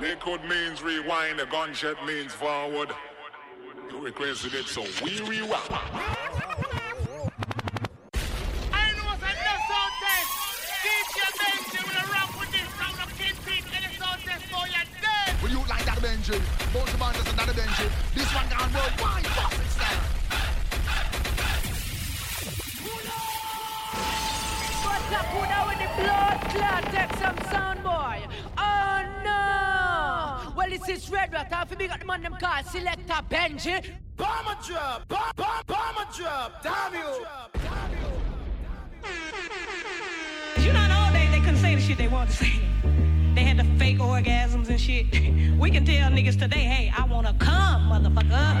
Liquid means rewind, the gunshot means forward. You requested it, so we rewind. I know what's in this sound test. This is Benji with a rap with this round of Kingpin in the sound test. Boy, you dead? Will you like that Benji? Both of us is another Benji. This one gone worldwide. What's it style? What's up, who now with the blood clot? Take some sound boy. Oh no! Well, this is Red Rat. Half big at the man them call Selector Benji. Bomber drop, bomb, bomb, bomber drop, damn you. You know, in old days they couldn't say the shit they wanted to say. They had the fake orgasms and shit. We can tell niggas today, hey, I wanna come, motherfucker.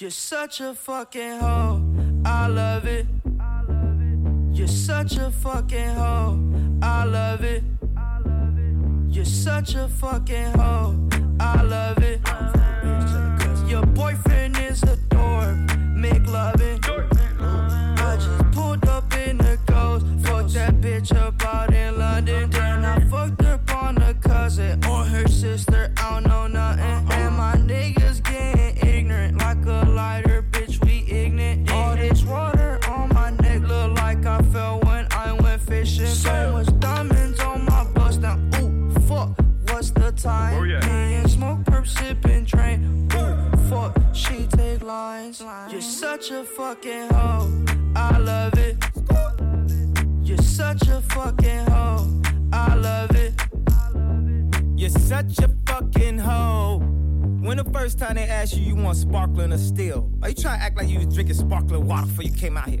You're such a fucking hoe, I love it. You're such a fucking hoe, I love it. You're such a fucking hoe, I love it. Your boyfriend is a dork, make loving. I just pulled up in the ghost, fucked that bitch up time? Oh, yeah. Me and smoke, perp, sipping, train, ooh, fuck, she take lines. You're such a fucking hoe, I love it. You're such a fucking hoe, I love it. You're such a fucking hoe. When the first time they asked you, you want sparkling or still? Are you trying to act like you was drinking sparkling water before you came out here?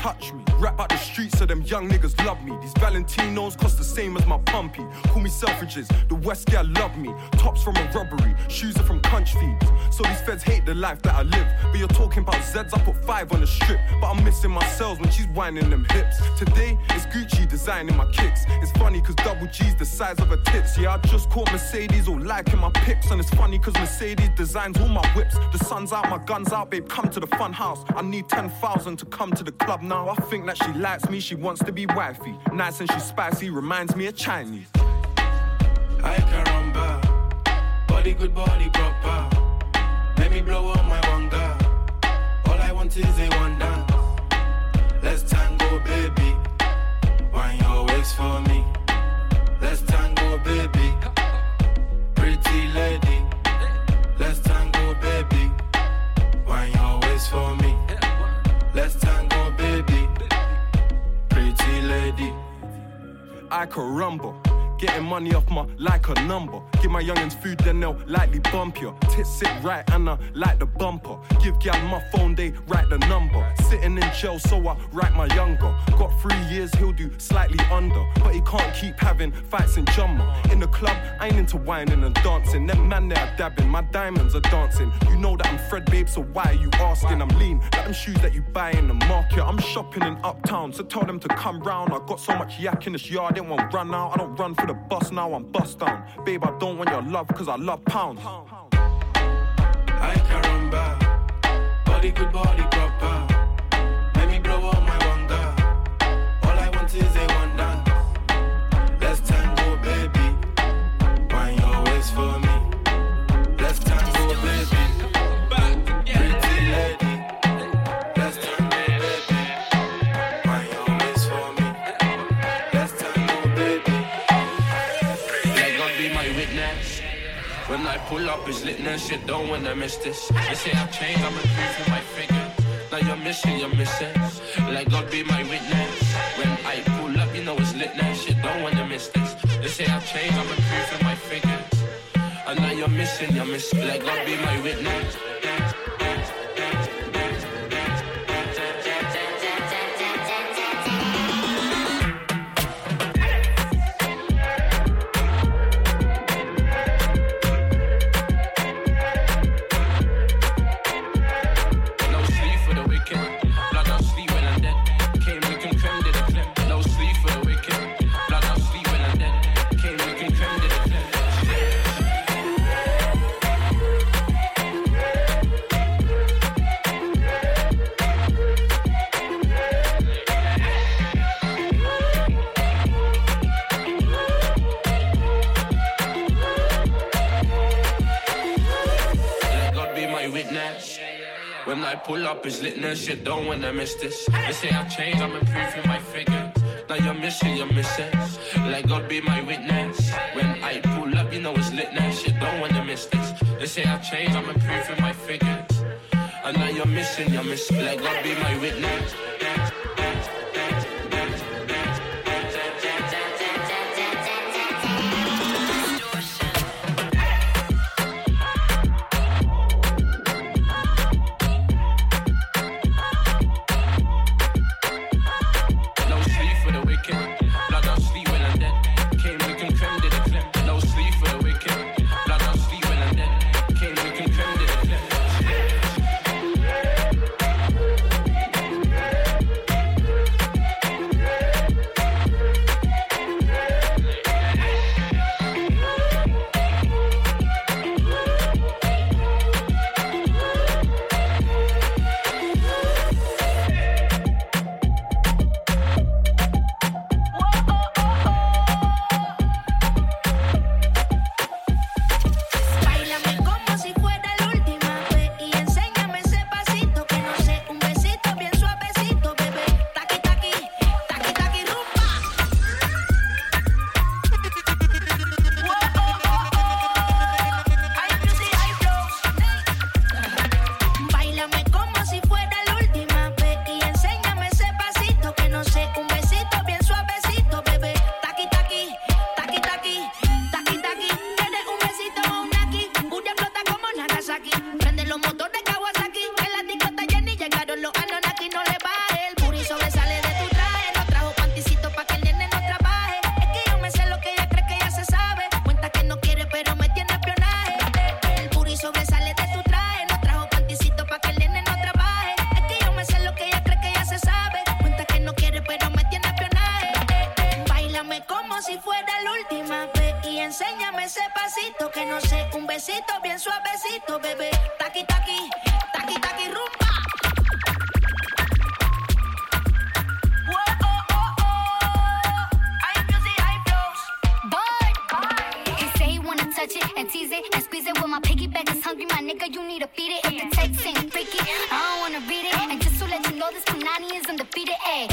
Touch me. Rap out the streets so them young niggas love me. These Valentinos cost the same as my pumpy. Call me Selfridges, the West girl love me. Tops from a robbery, shoes are from crunch feeds. So these feds hate the life that I live. But you're talking about Zeds, I put five on the strip. But I'm missing my cells when she's whining them hips. Today, it's Gucci designing my kicks. It's funny cause double G's the size of her tits. Yeah, I just caught Mercedes all liking my pics. And it's funny cause Mercedes designs all my whips. The sun's out, my gun's out, babe, come to the fun house. I need 10,000 to come to the club now. I think that she likes me, she wants to be wifey. Nice and she's spicy, reminds me of Chinese. Ay caramba, body good, body proper. Let me blow on my wanga. All I want is a one dance. Let's tango, baby. Wind your waist for me. Let's tango, baby. Pretty lady. Let's tango, baby. Wind your waist for me. Let's tango, baby. Pretty lady. I can rumble. Getting money off my like a number. Give my youngins food, then they'll lightly bump you. Tits sit right and I like the bumper. Give gal my phone, they write the number. Sitting in jail, so I write my younger. Got three years, he'll do slightly under. But he can't keep having fights in Jumma. In the club, I ain't into whining and dancing. Them man they are dabbing, my diamonds are dancing. You know that I'm Fred, babe, so why are you asking? I'm lean, like them shoes that you buy in the market. I'm shopping in uptown, so tell them to come round. I got so much yak in this yard, didn't want run out. I don't run for the bus now, I'm bust down. Babe, I don't want your love, cause I love pounds. Ay caramba, body good, body proper. up is lit, now, shit don't when I miss this. They say I've changed, I'm a proof for my figure. Now you're missing, you're missing. Like God be my witness. When I pull up, you know it's lit, that shit don't when I miss this. They say I've changed, I'm a proof for my figure. And now you're missing, you're missing. Like God be my witness. up lit, now shit don't when I miss this. They say I've changed, I'm improving my figure. Now you're missing, you're missing. God be my witness. When I pull up, you know it's lit, now shit don't when I miss this. They say I've changed, I'm improving my figures. And now you're missing, you're missing. Like God be my witness.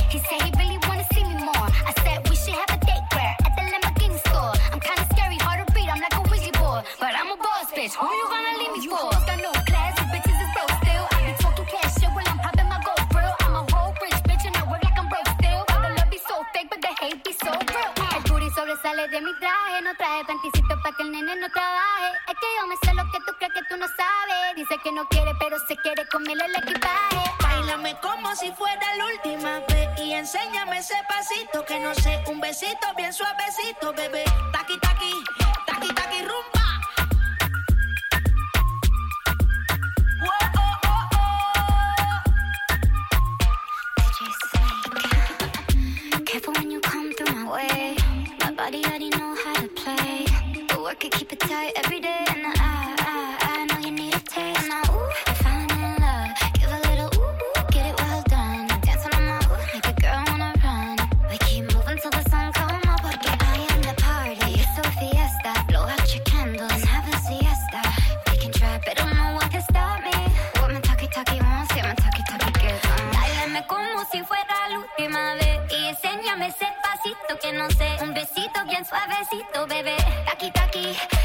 He said he really wanna see me more. I said we should have a date where at the Lamborghini store. I'm kinda scary, hard to read, I'm like a wizard boy. But I'm a boss bitch, who you gonna leave me for? Got no class, you bitches still. I be talking cash shit while I'm popping my gold grill. I'm a whole rich bitch and I work like I'm broke still. But the love be so fake, but the hate be so real. El booty sobresale de mi traje, no traje panticito pa' que el nene no trabaje. Es que yo me sé lo que tú crees que tú no sabes. Dice que no quiere, pero se quiere comerle el equipaje. Bailame como si fuera la última y enséñame ese pasito que no sé, un besito bien suavecito, bebé. Taqui taqui, taqui taqui rumba. Way. My body already know how to play, but work it, keep it tight every day. taki taki.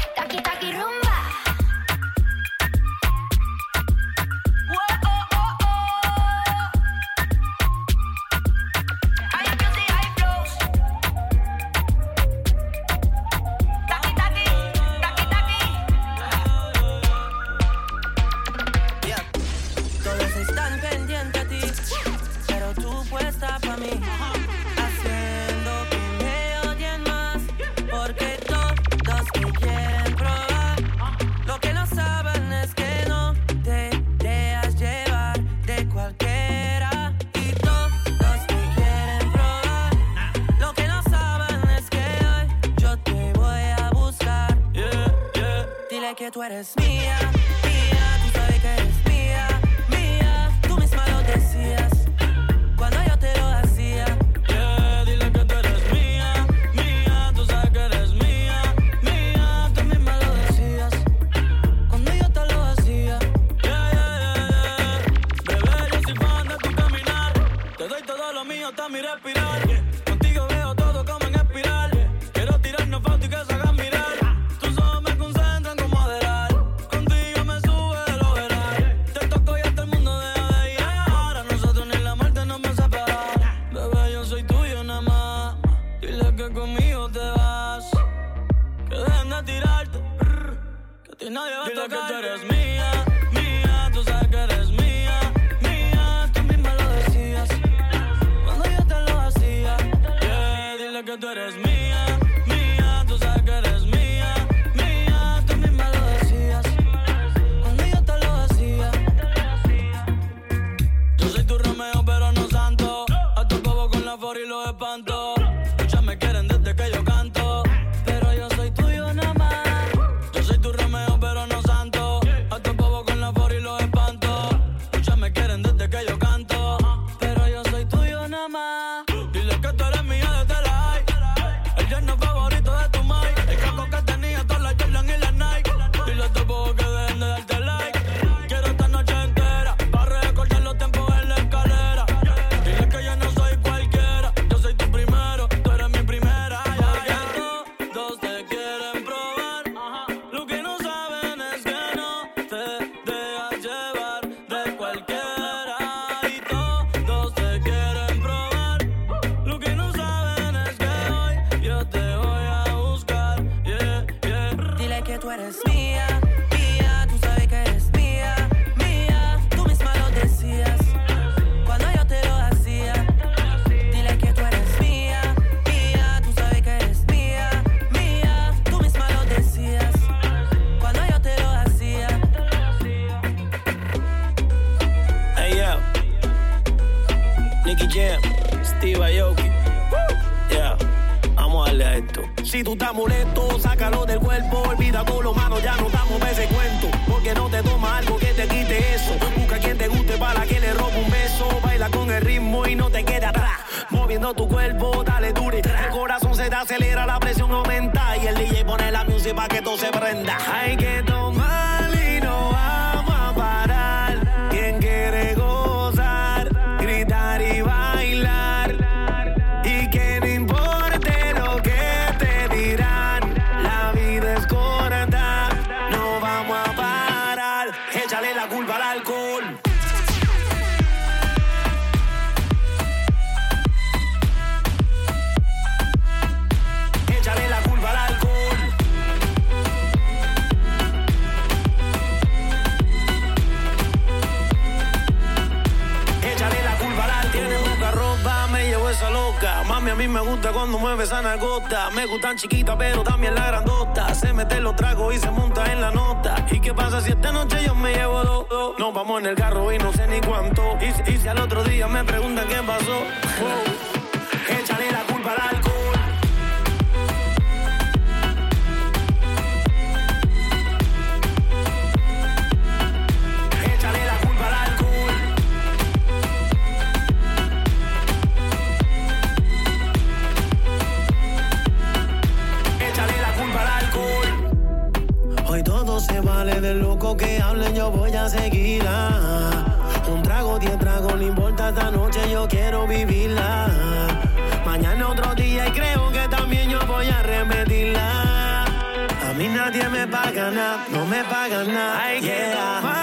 that's me. Depende del loco que hablen, yo voy a seguirla. Un trago, diez tragos, no importa esta noche, yo quiero vivirla. Mañana otro día y creo que también yo voy a repetirla. A mí nadie me paga nada, no me paga nada. Hay yeah.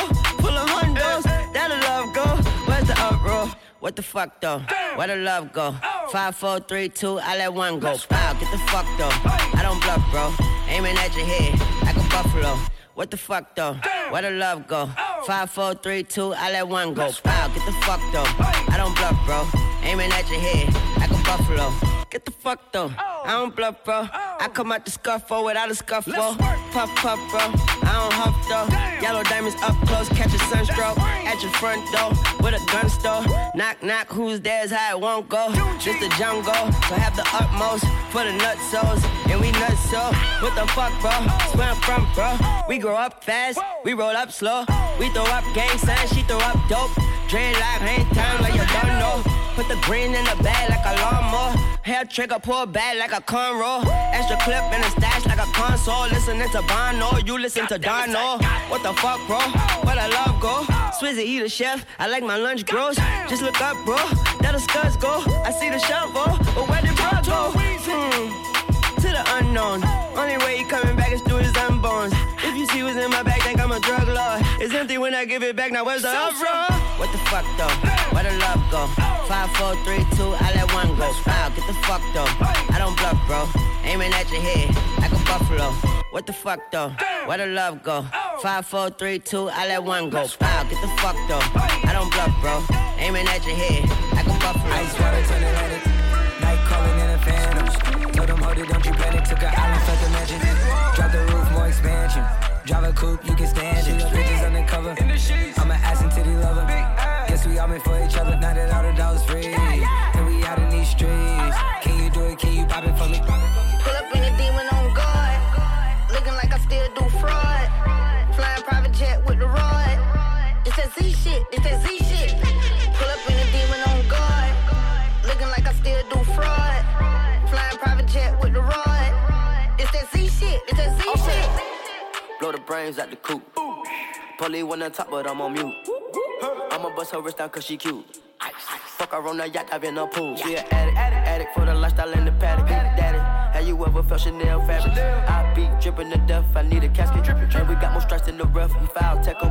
What the fuck though? Where the love go? Five, four, three, two, I let one go. Wow, get the fuck though. I don't bluff, bro. Aiming at your head like a buffalo. What the fuck though? Where the love go? Five, four, three, two, I let one go. Wow, get the fuck though. I don't bluff, bro. Aiming at your head like buffalo. Get the fuck though. I don't bluff, bro. I come out the scuffle oh, without a scuffle. Oh. Puff, puff, bro. I don't huff though. Yellow diamonds up close, catch a sunstroke at your front door with a gun store. Knock, knock, who's there's how it won't go. Just the jungle, so have the utmost for the nutsos. And we nuts so. What the fuck, bro? Where I'm from, bro. We grow up fast, we roll up slow. We throw up gang signs, she throw up dope. Dreadlock, hang time like you don't know. Put the green in the bag like a lawnmower. Hair trigger, pull back like a cornrow. Extra clip in the stash like a console. Listening to Bono, you listen to Dono. What the fuck, bro? Where the love go? Swizzy, he the chef. I like my lunch gross. Just look up, bro. That'll scuds go. I see the shovel, but where did bro go? Hmm. To the unknown. Only way he coming back is through his unborns. If you see what's in my bag, think I'm a drug lord. It's empty when I give it back. Now where's the uproar? What the fuck though? The love go? Five, four, three, two, I let one go. Wow, get the fuck though. I don't bluff, bro. Aiming at your head like a buffalo. What the fuck though? Where the love go? Five, four, three, two, I let one go. Wow, get the fuck though. I don't bluff, bro. Aiming at your head like a buffalo. Ice water turn Atlantic. Night calling in a phantom. Told them, hold it, don't you panic. Took an island, fuck the mansion. Drop the roof, more expansion. Drive a coupe, you can stand it. Shit. It's that Z shit. Pull up in a demon on guard. Looking like I still do fraud. Flying private jet with the rod. It's that Z shit. It's that Z shit. Blow the brains out the coop. Polly on top, but I'm on mute. I'ma bust her wrist down cause she cute. Fuck on the yacht, I've been a pool. She an addict, addict, addict for the lifestyle and the paddock. Daddy, have you ever felt Chanel fabric? I be dripping to death, I need a casket. And we got more strikes in the rough, we foul tech 'em.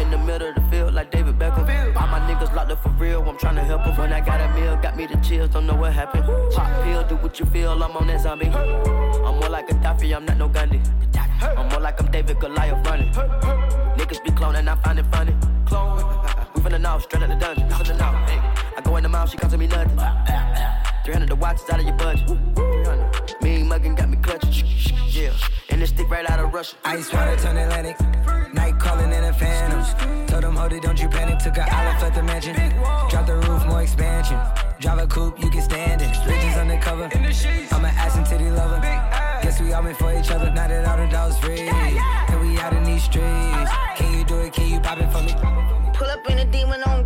In the middle of the field, like David Beckham. All my niggas locked up for real, I'm tryna help 'em. When I got a meal, got me the chills, don't know what happened. Pop pill, do what you feel, I'm on that zombie. I'm more like a Gaddafi, I'm not no Gandhi. I'm more like I'm David Goliath running. Niggas be cloning, I find it funny. Clone. We finna know, straight out the dungeon. I go in the mouth, she costing me nothing. 300 the watch is out of your budget. 300. Mean muggin' got me clutching. Yeah. And this stick right out of Russia. Ice water turn Atlantic. Night calling in a phantom. Told them, hold it, don't you panic. Took an island, left the mansion. Drop the roof, more expansion. Drive a coupe, you can stand it. Bridges undercover. I'm an ass and titty lover. Guess we all meant for each other. Now that all the dogs free. And we out in these streets. Can you do it? Can you pop it for me? Pull up in a demon on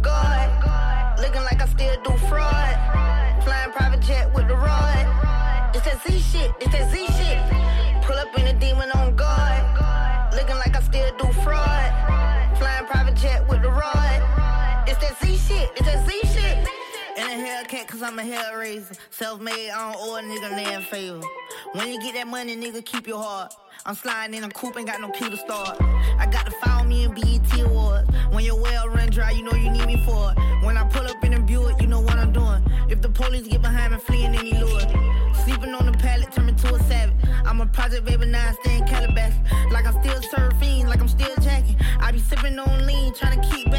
that Z shit. It's that Z shit. Pull up in a demon on guard. Looking like I still do fraud. Flying private jet with the rod. It's that Z shit. It's that Z shit. In a Hellcat, cause I'm a hell raiser. Self made, I don't owe a nigga land favor. When you get that money, nigga, keep your heart. I'm sliding in a coupe, ain't got no key to start. I got to follow me in BET Awards. When your well run dry, you know you need me for it. When I pull up in a Buick, you know what I'm doing. If the police get behind me, fleeing any lure. Sleeping on the pallet, turn me to a savage. I'm a project baby, now I stay in Calabash. Like I'm still surfing, like I'm still jacking. I be sipping on lean, trying to keep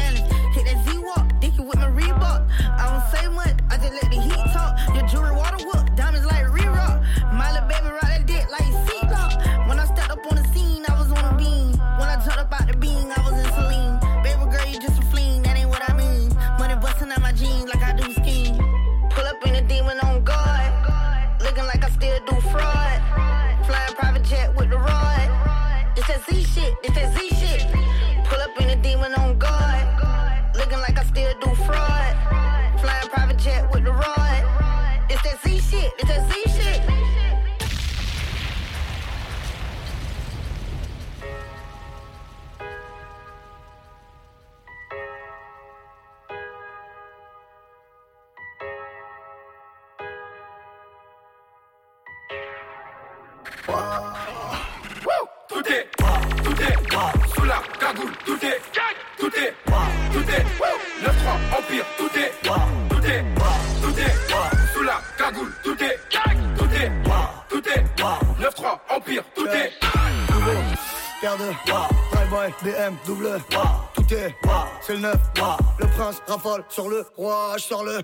le prince rafale sur le roi Je sors le,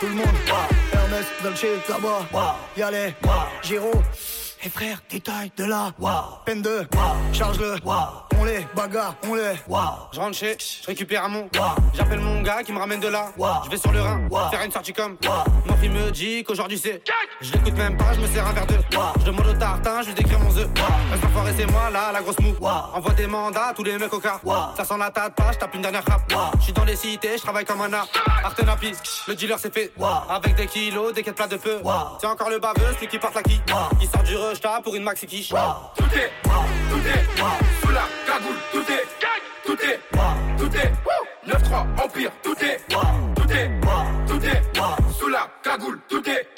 tout le monde Hermès, Dolce, là-bas Y'a les, Giro et frère, détail de là, peine de, charge-le, on les bagarre, on les. Je rentre chez, je récupère un mon. J'appelle mon gars qui me ramène de là. Je vais sur le Rhin, faire une sortie comme. Mon fils me dit qu'aujourd'hui c'est. Je l'écoute même pas, je me sers un verre de. Je demande au tartin, je lui décris mon œuf. Enfoiré, c'est moi là, la grosse mou. Envoie des mandats, tous les mecs au car. Ça sent la pas, je tape une dernière frappe. Je suis dans les cités, je travaille comme un art. Artenapi, le dealer c'est fait. Avec des kilos, des quêtes plats de feu. C'est encore le baveux, celui qui porte la qui. Qui sort du rush pour une maxi quiche. Tout est, tout est, sous la cagoule, tout est, tout est, tout est, 9-3, Empire, tout est, tout est, tout est, sous la cagoule, tout est,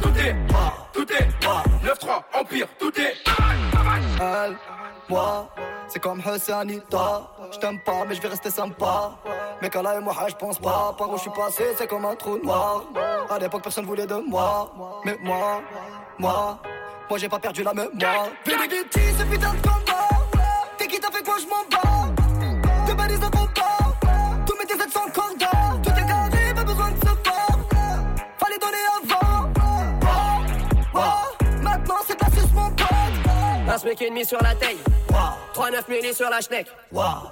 tout est, tout est, 9-3, Empire, tout est. Elle, moi, c'est comme Hassanita. Je t'aime pas, mais je vais rester sympa. Mais quand là et moi, je pense pas. Par où je suis passé, c'est comme un trou noir. À l'époque, personne voulait de moi. Mais moi, moi, moi j'ai pas perdu la mémoire. Vénéditi, ce putain de combat. T'es qui t'as fait quoi, je m'en bats. Deux balises de combat. Tous mes 17 sont cordons. Tout est carré, pas besoin de se faire. Fallait donner avant. Oh, oh, maintenant c'est pas juste mon pote. Un smic et demi sur la taille. 3-9 milli sur la schneck.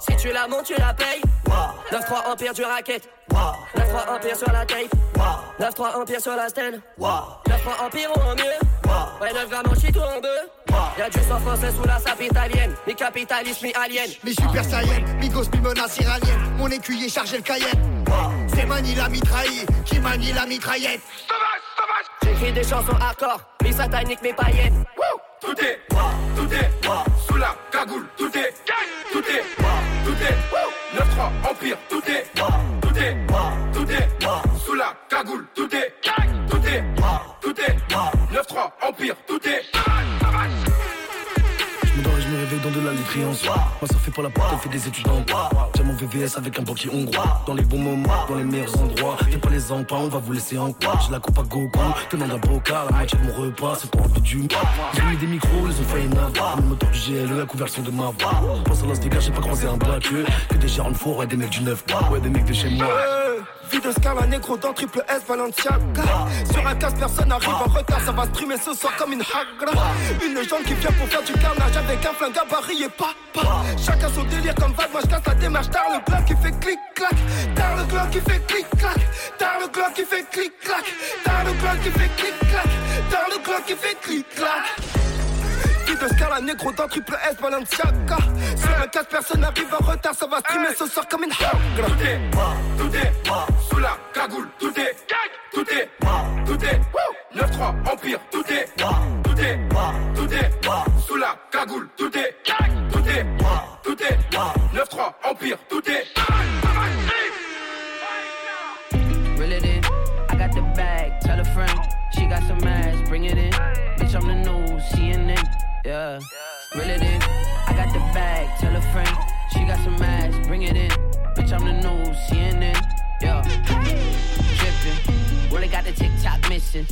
Si tu la montes, tu la payes. 9-3 empire du racket. 9-3 empire sur la tape. 9-3 empire sur la 9-3 empire ou en mieux. Ouais, 9 grammes en shit ou en deux. Y'a du sang français sous la sape italienne. Mi capitaliste, mi alien. Mi super saiyan, mi gosse, mi menace iranienne. Mon écuyer chargé le cayenne. C'est Mani la mitraille, qui manie la mitraillette? J'écris des chansons hardcore, mi satanique, mi païenne. Tout est, tout est, sous la cagoule, tout est, tout est, tout est, 9-3, Empire, tout est, tout est, tout est, sous la cagoule, tout est, tout est, tout est, 9-3, Empire, tout est. Je me dors et je me réveille dans de la literie en soi. Moi, ça fait pour la porte, fait des études en droit. Mon VVS avec un banquier hongrois. Dans les bons moments, dans les meilleurs endroits. Fais pas les emplois, on va vous laisser en quoi? J'ai la coupe à Goku, tenant d'un bocal. La moitié de mon repas, c'est pour envie du J'ai mis des micros, ils ont failli n'avoir. Le moteur du GLE, la couverture de ma voix. Pense à Las j'ai pas croisé un braqueux. Que des gérants de four et des mecs du 9 Ouais, des mecs de chez moi. Vie de Scala négro dans triple S Balenciaga Sur un casse personne arrive en retard Ça va streamer ce soir comme une hagra. Une légende qui vient pour faire du carnage Avec un flingue gabarit et papa. Chacun son délire comme vague Moi je casse la démarche. Tard le glock qui fait clic clac Tard le glock qui fait clic clac Tard le glock qui fait clic clac Tard le glock qui fait clic clac Tard le glock qui fait clic de Scala négro dans triple S Balenciaga Sur un casse personne arrive en retard Ça va streamer ce soir comme une hagra Tout est, tout est, sous la cagoule, tout est, tout est, tout est, 9-3, Empire, tout est, tout est, tout est, sous la cagoule, tout est, tout est, tout est, 9-3, Empire, tout est. Reel it in. I got the bag. Tell a friend. She got some ass. Bring it in. Bitch, I'm the news. CNN. Yeah. Reel it in. I got the bag. Tell a friend. She got some ass. Bring it in. Bitch, I'm the news. CNN. Yeah. Drippin'. Really got the TikTok missing.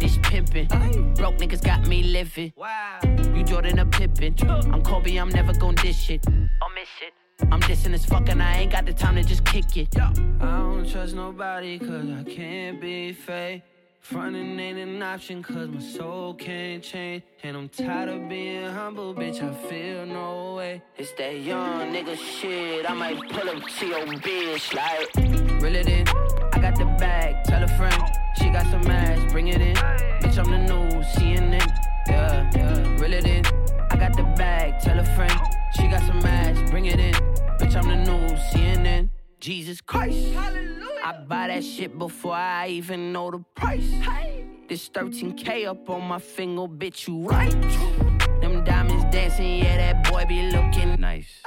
This pimpin'. Broke niggas got me living. Wow. You Jordan a Pippen. I'm Kobe. I'm never gon' dish it. I'll miss it. I'm dissing as fuck and I ain't got the time to just kick it. I don't trust nobody cause I can't be fake. Frontin' ain't an option cause my soul can't change. And I'm tired of being humble, bitch. I feel no way. It's that young nigga shit. I might pull up to your bitch like. Reel it in. I got the bag. Tell a friend. She got some ass. Bring it in. Bitch, I'm the news. CNN. Yeah, yeah. Reel it in. I got the bag. Tell a friend. She got some ass. Bring it in. Bitch, I'm the news. CNN. Jesus Christ. I buy that shit before I even know the price. This 13K up on my finger, bitch, you right? Them diamonds dancing, yeah, that boy be looking nice.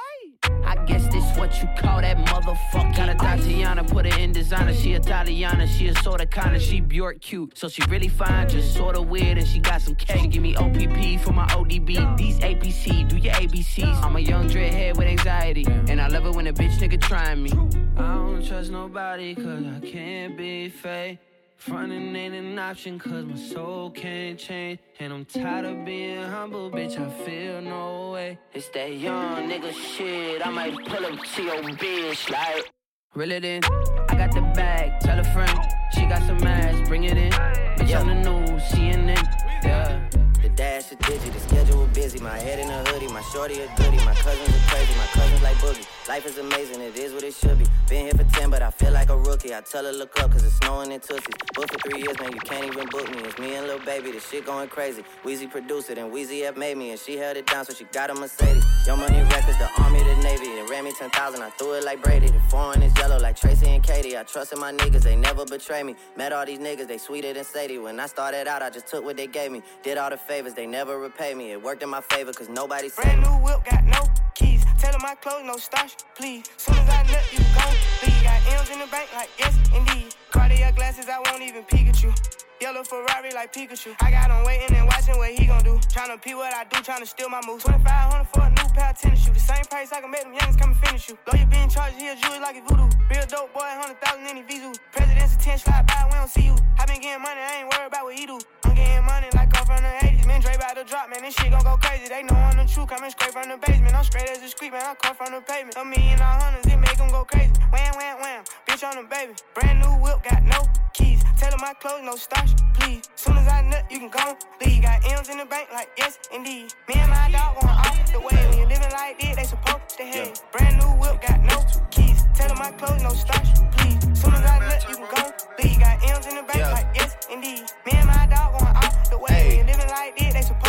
I guess this what you call that motherfucker. Got a Tatiana, put her in designer. She a Italiana, she a sorta kinda, she Bjork cute. So she really fine, just sorta weird, and she got some K. She give me OPP for my ODB. These APC, do your ABCs. I'm a young dreadhead with anxiety, and I love it when a bitch nigga trying me. I don't trust nobody, cause I can't be fake. Frontin' ain't an option cause my soul can't change. And I'm tired of being humble, bitch. I feel no way. It's that young nigga shit. I might pull up to your bitch like. Reel it in. I got the bag. Tell a friend. She got some ass. Bring it in. Bitch on the news. CNN. Yeah. The dash is digit, the schedule busy. My head in a hoodie, my shorty a goodie. My cousins are crazy, my cousins like boogie. Life is amazing, it is what it should be. Been here for 10, but I feel like a rookie. I tell her look up, cause it's snowing in Tootsies. Booked for three years, man, you can't even book me. It's me and Lil Baby, the shit going crazy. Weezy produced it, and Weezy F made me, and she held it down, so she got a Mercedes. Young Money Records, the Army, the Navy. It ran me 10,000, I threw it like Brady. The foreign is yellow like Tracy and Katie. I trusted my niggas, they never betray me. Met all these niggas, they sweeter than Sadie. When I started out, I just took what they gave me. Did all the favors, they never repay me. It worked in my favor, cause nobody Brand new whip, got no keys. Tell my clothes, no starch, please. Soon as I nut, you gon' leave. Got M's in the bank, like yes, indeed. Cartier glasses, I won't even peek at you. Yellow Ferrari like Pikachu. I got him waiting and watching what he gon' do. Tryna pee what I do, tryna steal my moves. 2500 for a new pair of tennis shoes. The same price I can make them youngins come and finish you. Lawyer being charged, he a Jewish like a voodoo. Real dope boy, 100,000 in his visu. President's attention, slide by, we don't see you. I been getting money, I ain't worried about what he do. I'm getting money like I'm from the 80s. Man, Dre about to drop, man, this shit gon' go crazy. They know I'm the truth, coming straight from the basement. I'm straight as a street, man, I come from the pavement. A million all hundreds, it make them go crazy. Wham, wham, wham, bitch on the baby. Brand new whip, got no keys. Tell them my clothes, no starch, please. Mm, soon as I nut, you can go leave. Got M's in the bank, like yes, indeed. Me and my dog going off the way. When you living like this, they supposed to hate. Brand new whip, got no keys. Tell my clothes, no starch, please. Soon as I nut, you can go leave. Got M's in the bank, Yeah. like yes, indeed. Me and my dog going off the way. When you living like this, they supposed.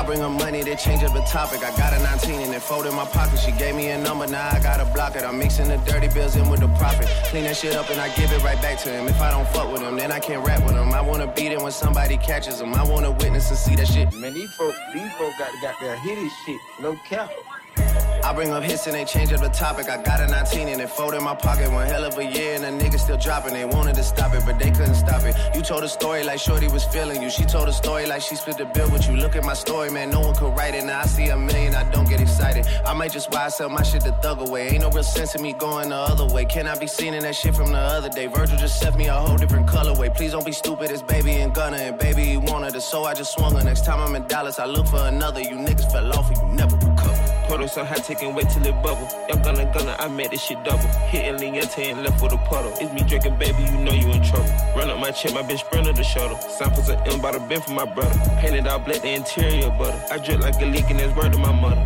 I bring her money they change up the topic. I got a 19 and it folded in my pocket. She gave me a number, now I gotta block it. I'm mixing the dirty bills in with the profit. Clean that shit up and I give it right back to him. If I don't fuck with him, then I can't rap with him. I wanna beat it when somebody catches him. I wanna witness and see that shit. Man, these folk, these folk got, got their hitty shit, no cap. I bring up hits and they change up the topic. I got a 19 and it folded in my pocket. One hell of a year and the niggas still dropping. They wanted to stop it, but they couldn't stop it. You told a story like Shorty was feeling you. She told a story like she split the bill with you. Look at my story, man. No one could write it. Now I see a million, I don't get excited. I might just why I sell my shit the thug away. Ain't no real sense in me going the other way. Can I be seen in that shit from the other day? Virgil just set me a whole different colorway. Please don't be stupid, it's baby and Gunna. And baby, he wanted it, so I just swung her. Next time I'm in Dallas, I look for another. You niggas fell off and you never. Puddle so take and wait till it bubble. Young Gunna, Gunna, I made this shit double. Hitting Lingette and left with a puddle. It's me drinking, baby, you know you in trouble. Run up my chest, my bitch sprinter the shoulder. Samples of M by the bin for my brother. Painted all black, the interior butter. I drip like a leak and that's word to my mother.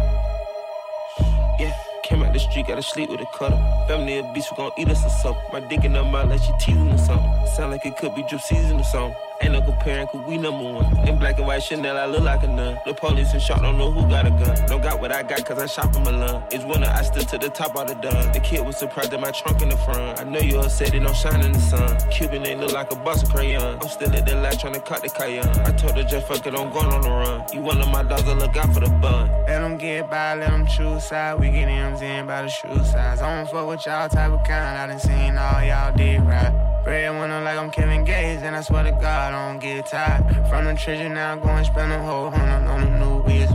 Yeah. Came out the street, gotta sleep with a cutter. Family of beast, we gon' eat us or something. My dick in her mouth like she teasing or something. Sound like it could be drip season or something. Ain't no comparing, cause we number one. In black and white Chanel, I look like a nun. The police and shot don't know who got a gun. Don't got what I got, cause I shop in Milan. It's winter, I stood to the top of the done. The kid was surprised at my trunk in the front. I know you upset, it don't shine in the sun. Cuban ain't look like a box of crayon. I'm still at the light trying to cut the cayenne. I told her just fuck it, I'm going on the run. You one of my dogs, I look out for the bun. Let them get by, let them choose side. We get M's in by the shoe size. I don't fuck with y'all type of kind. I done seen all y'all did right. Red window like I'm Kevin Gates, and I swear to God, I don't get tired. From the treasure now, I'm going spend a whole hundred on the new wheels.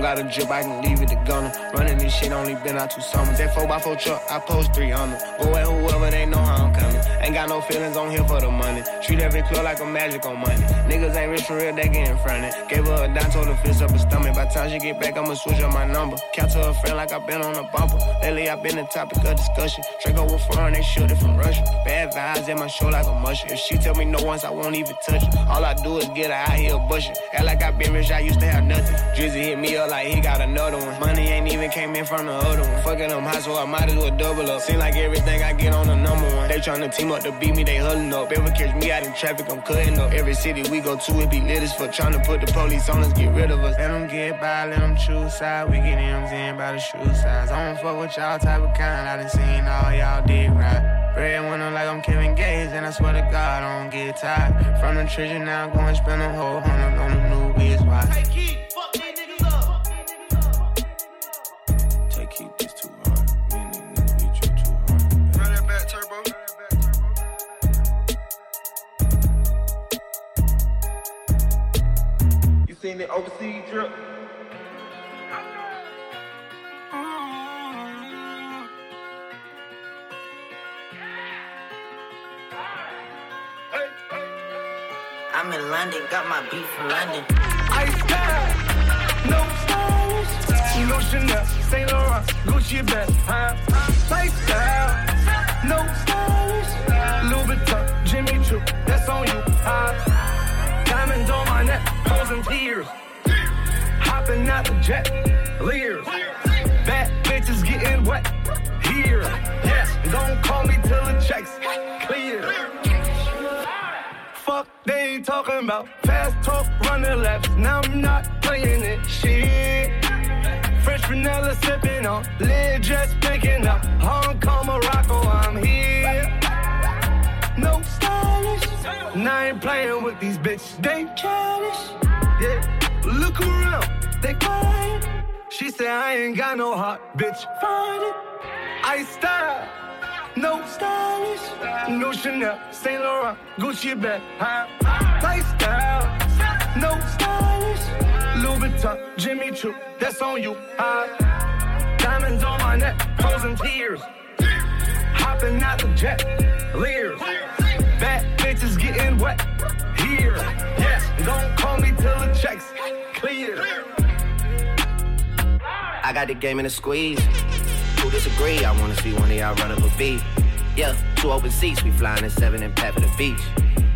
Don't got a drip, I can leave it to Gunna. Running this shit only been out two summers. That 4x4 truck, I post three on them. Go at whoever, they know how I'm coming. Ain't got no feelings on here for the money. Treat every club like a magic on money. Niggas ain't rich for real, they getting fronted. Gave her a dime, told her fist up her stomach. By time she get back, I'ma switch up my number. Count to her friend like i been on a bumper. Lately, i been the topic of discussion. Draco with foreign, they shoot it from Russia. Bad vibes in my show like a musher. If she tell me no once, I won't even touch it. All I do is get her out here bushing. Act like I been rich, I used to have nothing. Drizzy hit me up like he got another one. Money ain't even came in from the other one. Fucking them high, so I might as well double up. Seem like everything I get on the number one. They tryna team up to beat me, they huddling up. Ever catch me out in traffic, I'm cutting up. Every city we go to, it be lit as fuck. Tryna put the police on us, get rid of us. Let them get by, let them choose side. We get M's in by the shoe size. I don't fuck with y'all type of kind. I done seen all y'all did right. Breadwinner like I'm Kevin Gates, and I swear to God, I don't get tired. From the treasure now, go and spend a whole hundred on the new biz watch. Take seen the overseas drip? I'm in London, got my beef from London. Ice style, no stylish, no Chanel, Saint Laurent, Gucci bag, huh? Lifestyle, no stylish, tears, hopping out the jet, leers, bad bitches getting wet here. Yes, don't call me till the checks clear. Fuck, they ain't talking about fast talk, running laps. Now I'm not playing it. Shit. Fresh vanilla sipping on, lid just picking up. Hong Kong, Morocco, I'm here. No stylish. Now I ain't playing with these bitches. They childish. Look around, they quiet. She said I ain't got no heart, bitch. Find it. I style. No stylish, no Chanel, Saint Laurent, Gucci bag, huh? Lifestyle, no stylish, Louis Vuitton, Jimmy Choo, that's on you, huh? Diamonds on my neck, frozen tears, hopping out the jet, leers, bad bitches getting wet here. Yes, don't call me till the checks clear. I got the game in a squeeze. Who disagree? I wanna see one of y'all run up a beat. Yeah, two open seats, we flying in seven and for the beach.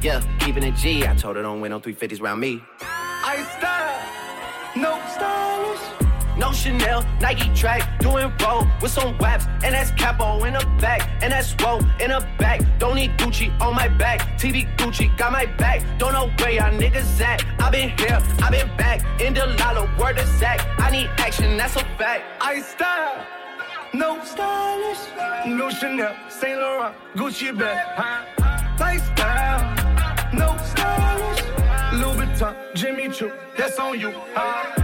Yeah, keeping it G. I told her don't win no 350s round me. I style, no stylish. No Chanel, Nike track, doing roll with some waps, and that's capo in the back, and that's roll in the back. Don't need Gucci on my back, TV Gucci got my back. Don't know where y'all niggas at. I been here, I been back, in the lala, word of Zach. I need action, that's a fact. I style, no stylish, no Chanel, Saint Laurent, Gucci bag, huh? Lifestyle, no stylish, Louis Vuitton, Jimmy Choo, that's on you, huh?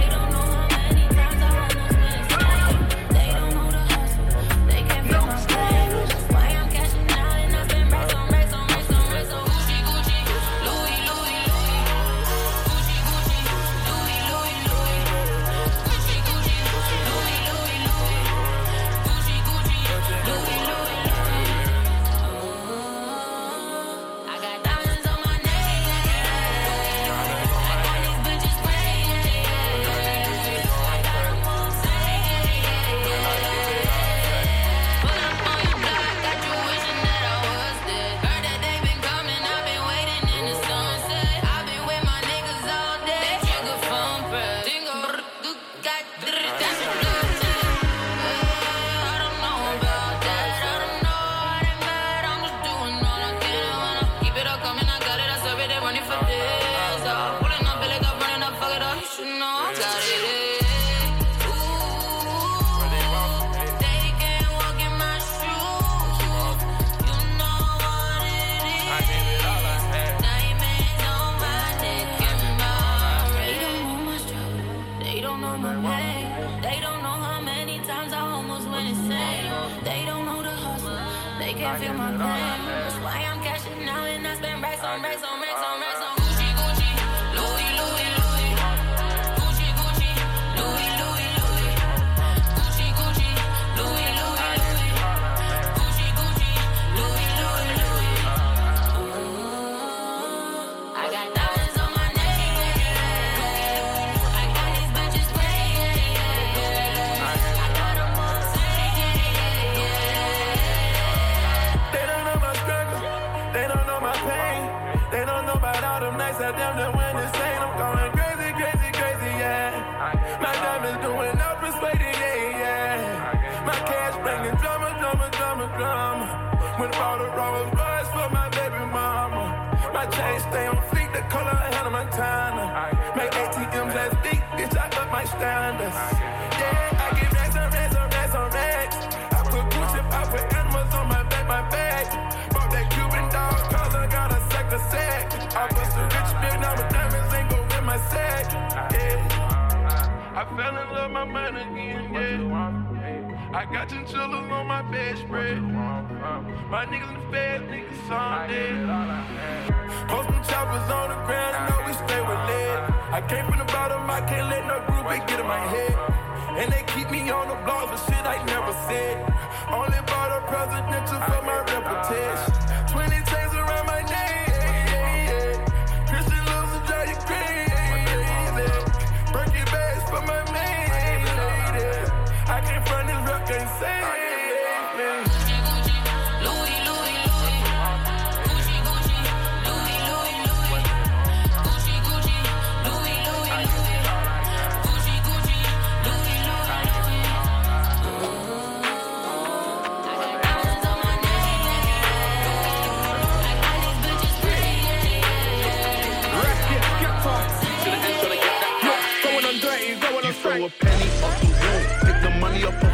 They don't know my pain. They don't know how many times I almost went insane. They don't know the hustle. They can't feel my pain. That's why I'm cashing out and I spend racks on racks on standards. Yeah, I get racks on racks on racks on racks. I put Gucci, I put animals on my back, my back. Bought that Cuban dog, cause I got a sack of sack. I bust a rich bitch, now my diamonds ain't go with my sack. Yeah. I fell in love my mind again, yeah. I got chinchillas on my bedspread. My niggas in the fed, niggas on dead. Post them choppers on the ground, know we stay with lead. I came from the bottom, I can't let no group it get in my head. And they keep me on the block for shit I never said. Only bought a presidential for my reputation. 20 chains around my name. Money up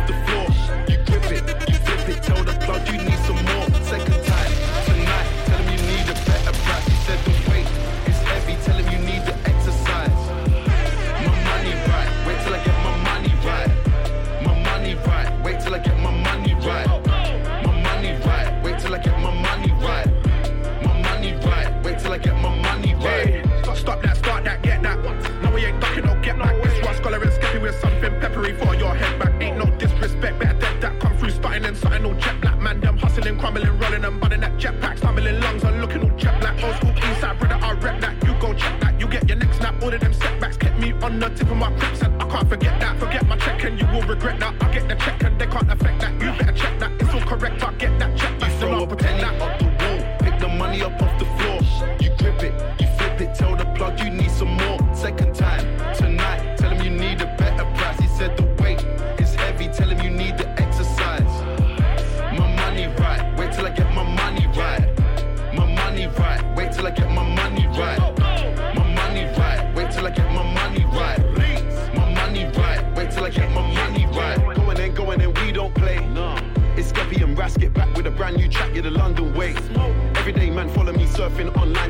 All of them setbacks kept me on the tip of my crips, and I can't forget that. Forget my check, and you will regret that. I get the check, and they can't affect that. You better check that, it's all correct. I get that check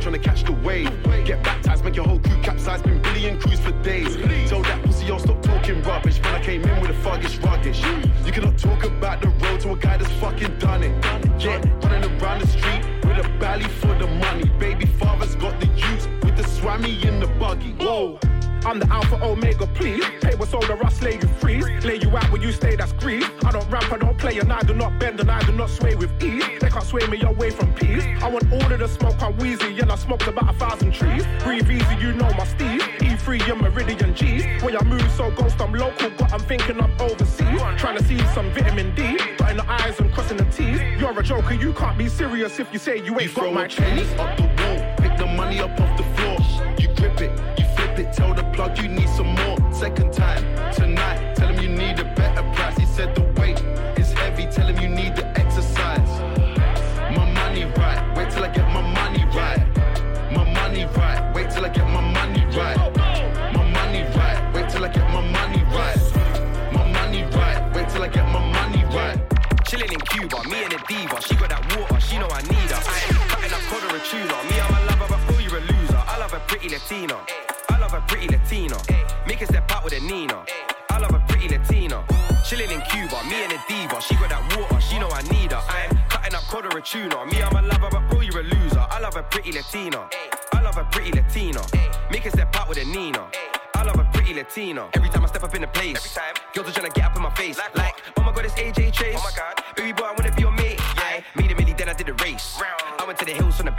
trying to catch the wave. Get baptized, make your whole crew capsize, been billion crews for days. Tell that pussy, yo, stop talking rubbish. When I came in with a fuggish ruggish. You cannot talk about the road to a guy that's fucking done it. Yeah, running around the street with a belly for the money. Baby father's got the youth with the swammy in the buggy. Whoa. I'm the Alpha Omega, please. Pay what's all the rust, lay you freeze. Lay you out where you stay, that's greed. I don't ramp, I don't play, and I do not bend, and I do not sway with ease. They can't sway me away from peace. I want all of the smoke, I'm wheezy, and I smoked about a thousand trees. Breathe easy, you know my Steve. E3 and Meridian G's. When I move so ghost, I'm local, but I'm thinking I'm overseas. Trying to see some vitamin D. Dotting the I's and crossing the T's. You're a joker, you can't be serious if you say you ain't You got my cheese. up the wall, pick the money up off the floor. You grip it, you flip it, tell the plug you need some more. Second time, me and the diva. She got that water, she know I need her. I ain't cutting up cod or a tuna. Me, I'm a lover, but feel you're a loser. I love a pretty Latina. I love a pretty Latina. Make a step out with a Nina. I love a pretty Latina. Chilling in Cuba, me and the diva. She got that water, she know I need her. I ain't cutting up cod or a tuna. Me, I'm a lover, but feel you're a loser. I love a pretty Latina. I love a pretty Latina. Make a step out with a Nina. I love a pretty Latina. Every time I step up in the place, Every time. girls are trying to get up in my face. Like, oh my god, it's AJ Chase. Oh my god, the hills from the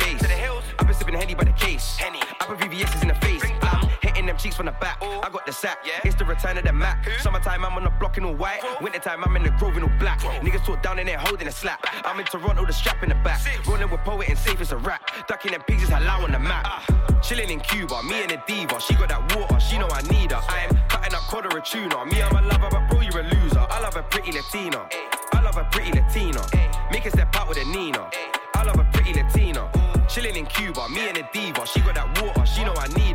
cheeks from the back. I got the sack. It's the return of the Mac. Summertime, I'm on the block in all white. Wintertime, I'm in the grove in all black. Niggas talk down in there holding a slap. I'm in Toronto, the strap in the back. Rolling with poet and safe as a rap. Ducking them pigs is halal on the map. Chilling in Cuba, me and a diva. She got that water, she know I need her. I am cutting up quarter a tuna. Me, I'm a lover, but bro, you're a loser. I love a pretty Latina. I love a pretty Latina. Make a step out with a Nina. I love a pretty Latina. Chilling in Cuba, me and a diva. She got that water, she know I need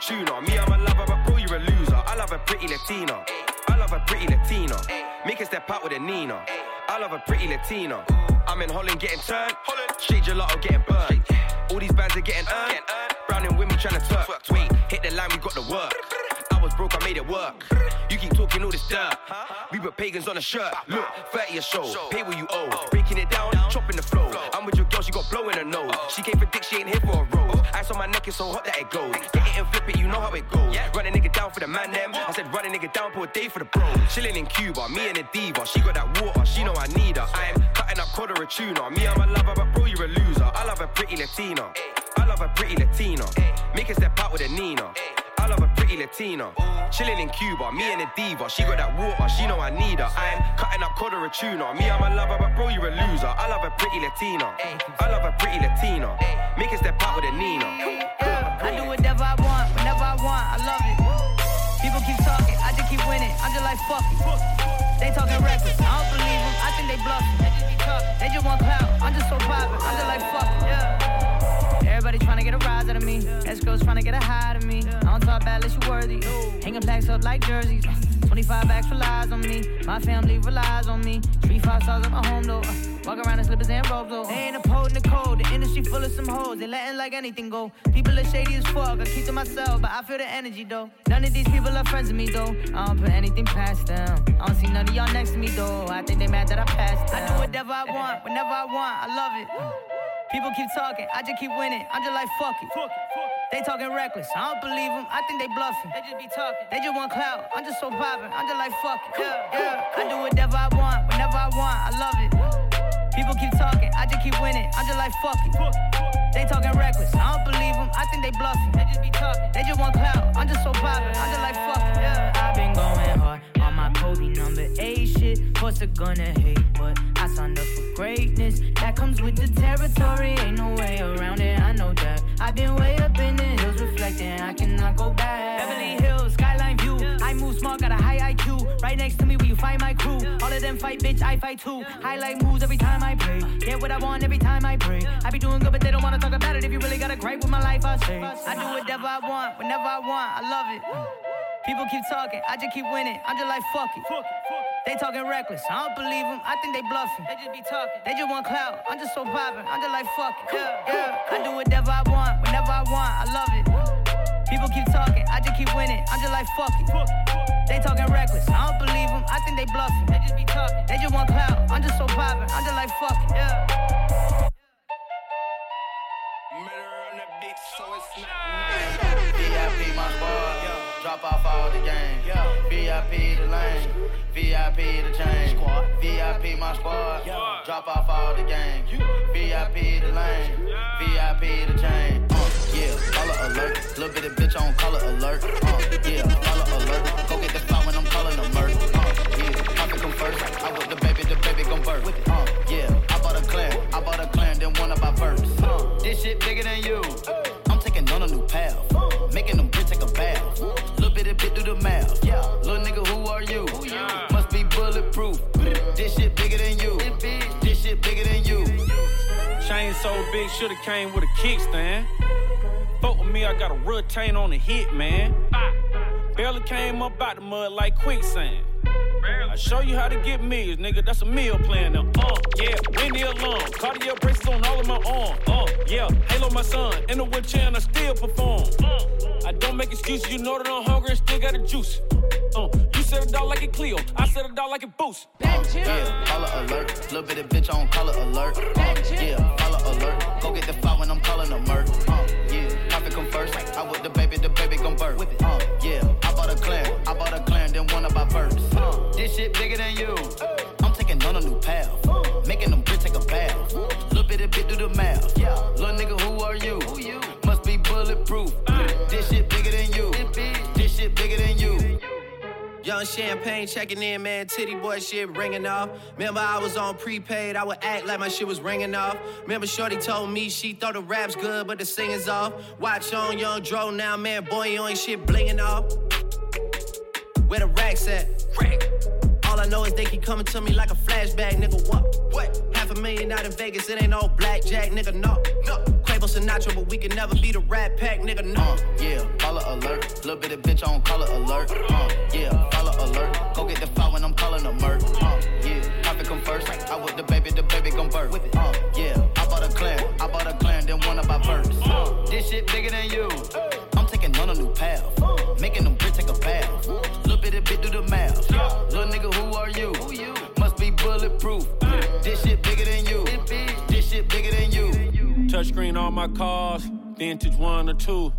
tuna. Me, I'm a lover, but bro, you're a loser. I love a pretty Latina. I love a pretty Latina. Make a step out with a Nina. I love a pretty Latina. I'm in Holland getting turned. Straight gelato getting burned. All these bands are getting earned. Brown and women trying to twerk. Wait, hit the line, we got the work. I was broke, I made it work. You keep talking all this dirt. We put pagans on a shirt. Look, 30 a show. Pay what you owe. Breaking it down, chopping the flow. I'm with your girl, she got blow in her nose. She came for dick, she ain't here for a roll. Ice on my neck is so hot that it goes. Get it and flip it, you know how it goes. Run a nigga down for the man them. I said run a nigga down for a day for the bro. Chilling in Cuba, me and a diva. She got that water, she know I need her. I am cutting up quarter a tuna. Me, I'm a lover, but bro, you're a loser. I love a pretty Latina. I love a pretty Latina. Make a step out with a Nina. I love a pretty Latina. Chilling in Cuba, me and a diva. She got that water, she know I need her. I am cutting up quarter a tuna. Me, I'm a lover, but bro, you're a loser. I love a pretty Latina. I love a pretty Latina. Make a step out with a Nina. I do whatever I want, whenever I want, I love it. People keep talking, I just keep winning. I'm just like, fuck. They talking reckless, I don't believe them, I think they bluffing. They just be they just want clout, I'm just so poppin'. I'm just like, fuck it, yeah. Everybody trying to get a rise out of me. Escrows trying to get a high out of me. I don't talk bad unless you worthy. Hanging plaques up like jerseys. 25 backs relies on me. My family relies on me. Three five stars at my home though. Uh, walk around in slippers and robes though. They ain't upholding the code. The industry full of some hoes. They letting like anything go. People are shady as fuck. I keep to myself, but I feel the energy though. None of these people are friends with me though. I don't put anything past them. I don't see none of y'all next to me though. I think they mad that I passed them. I do whatever I want, whenever I want. I love it. People keep talking, I just keep winning. I'm just like, fuck it. They talking reckless, I don't believe them. I think they bluffing. They just be talking. They just want clout. I'm just so poppin'. I'm just like, fuck it. Yeah, yeah. I do whatever I want, whenever I want. I love it. People keep talking, I just keep winning. I'm just like, fuck it. They talking reckless, I don't believe them. I think they bluffing. They just be talking. They just want clout. I'm just so poppin'. I'm just like, fuck it. Yeah. I've been going hard on my Kobe number eight shit. What's it gonna hate? But I signed up for greatness. That comes with the territory. Ain't no way around it. I know that. I've been way up in the hills reflecting. I cannot go back. Beverly Hills, skyline view. I move smart, got a high IQ. Right next to me, where you find my crew. All of them fight, bitch. I fight too. Highlight moves every time I pray. Get what I want every time I pray. I be doing good, but they don't wanna talk about it. If you really got a gripe with my life, I say. I do whatever I want, whenever I want. I love it. People keep talking, I just keep winning. I'm just like, fuck it fuck it. They talking reckless, I don't believe them. I think they bluffing. They just be talking. They just want clout. I'm just so poppin'. I'm just like, fuck it. Yeah, yeah. I do whatever I want, whenever I want. I love it. People keep talking, I just keep winning. I'm just like, fuck it. They talking reckless, I don't believe them. I think they bluffing. They just be talking. They just want clout. I'm just so poppin'. I'm just like, fuck it. Yeah. VIP my squad, drop off all the gang. VIP the lane, VIP the chain. VIP my squad, drop off all the gang. VIP the lane, VIP the chain. Uh, yeah, color alert, little bit of bitch on color alert. Uh, yeah, color alert, go get the fly when I'm calling a murder. Uh, yeah, pocket come first, I with the baby, the baby gon' birth. Uh, yeah, I bought a clan, I bought a clan, then one of my birds. Uh, this shit bigger than you. I'm taking on a new path. Making them bitch take a bath. Bit bit through the mouth. Yeah. Little nigga, who are you? Must be bulletproof. This shit bigger than you. This shit bigger than you. Chain so big, shoulda came with a kickstand. Fuck with me, I got a retain on the hit, man. Ah. Barely came up out the mud like quicksand. I show you how to get meals, nigga. That's a meal plan. Now, uh, yeah, windy alarm. Cardio braces on all of my arm. Uh, yeah, Halo my son. In the wheelchair and I still perform. Uh, I don't make excuses. You know that I'm hungry and still got the juice. Uh, you said a dog like a Clio. I said a dog like a boost. Uh, yeah, color alert. Little bit of bitch on color alert. Uh, yeah, color alert. Go get the fly when I'm calling a murk. Uh, yeah, profit come first. I with the baby, the baby gon' birth. Uh, yeah, I bought a clan. I bought a clan, then one of my birds. This shit bigger than you. I'm taking on a new path. Making them bitch take a bath. Little bit of bit do the math. Little nigga, who are you? Must be bulletproof. This shit bigger than you. This shit bigger than you. Young champagne checking in, man. Tity Boi shit ringing off. Remember, I was on prepaid. I would act like my shit was ringing off. Remember, Shorty told me she thought the rap's good, but the singing's off. Watch on Young Dro now, man. Boy, you ain't shit blinging off. Where the racks at? Rack. All I know is they keep coming to me like a flashback, nigga. What? What? Half a million out in Vegas, it ain't no blackjack, nigga. No, no. Quavo Sinatra, but we can never be the Rat Pack, nigga. No. Uh, yeah, color alert. Little bit of bitch on color alert. Uh, yeah, color alert. Go get the file when I'm calling a murk. Uh, yeah, profit come first. I with the baby, the baby gon' birth. Uh, yeah, I bought a clan, I bought a clan, then one of my birds. Uh, this shit bigger than you. Little bit of bit do the math. Little nigga, who are you? Must be bulletproof. This shit bigger than you. This shit bigger than you. Touchscreen on my cars, vintage one or two.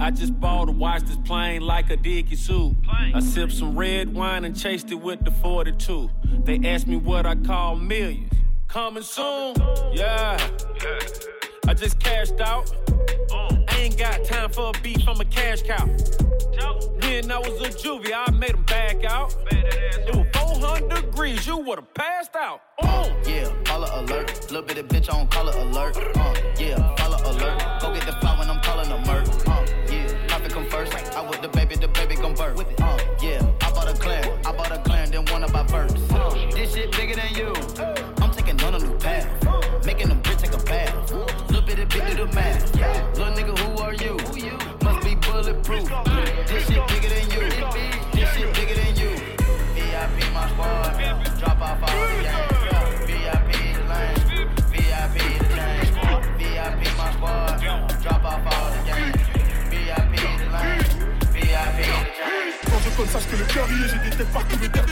I just bought a watch this plane like a dicky suit. I sipped some red wine and chased it with the 42. They asked me what I call millions. Coming soon, yeah. I just cashed out. I ain't got time for a beat from a cash cow. When I was a juvie, I made them back out. It was 400 degrees, you would've passed out. Uh, yeah, color alert. Little bit of bitch on color alert. Uh, yeah, color alert. Go get the file when I'm calling a murk.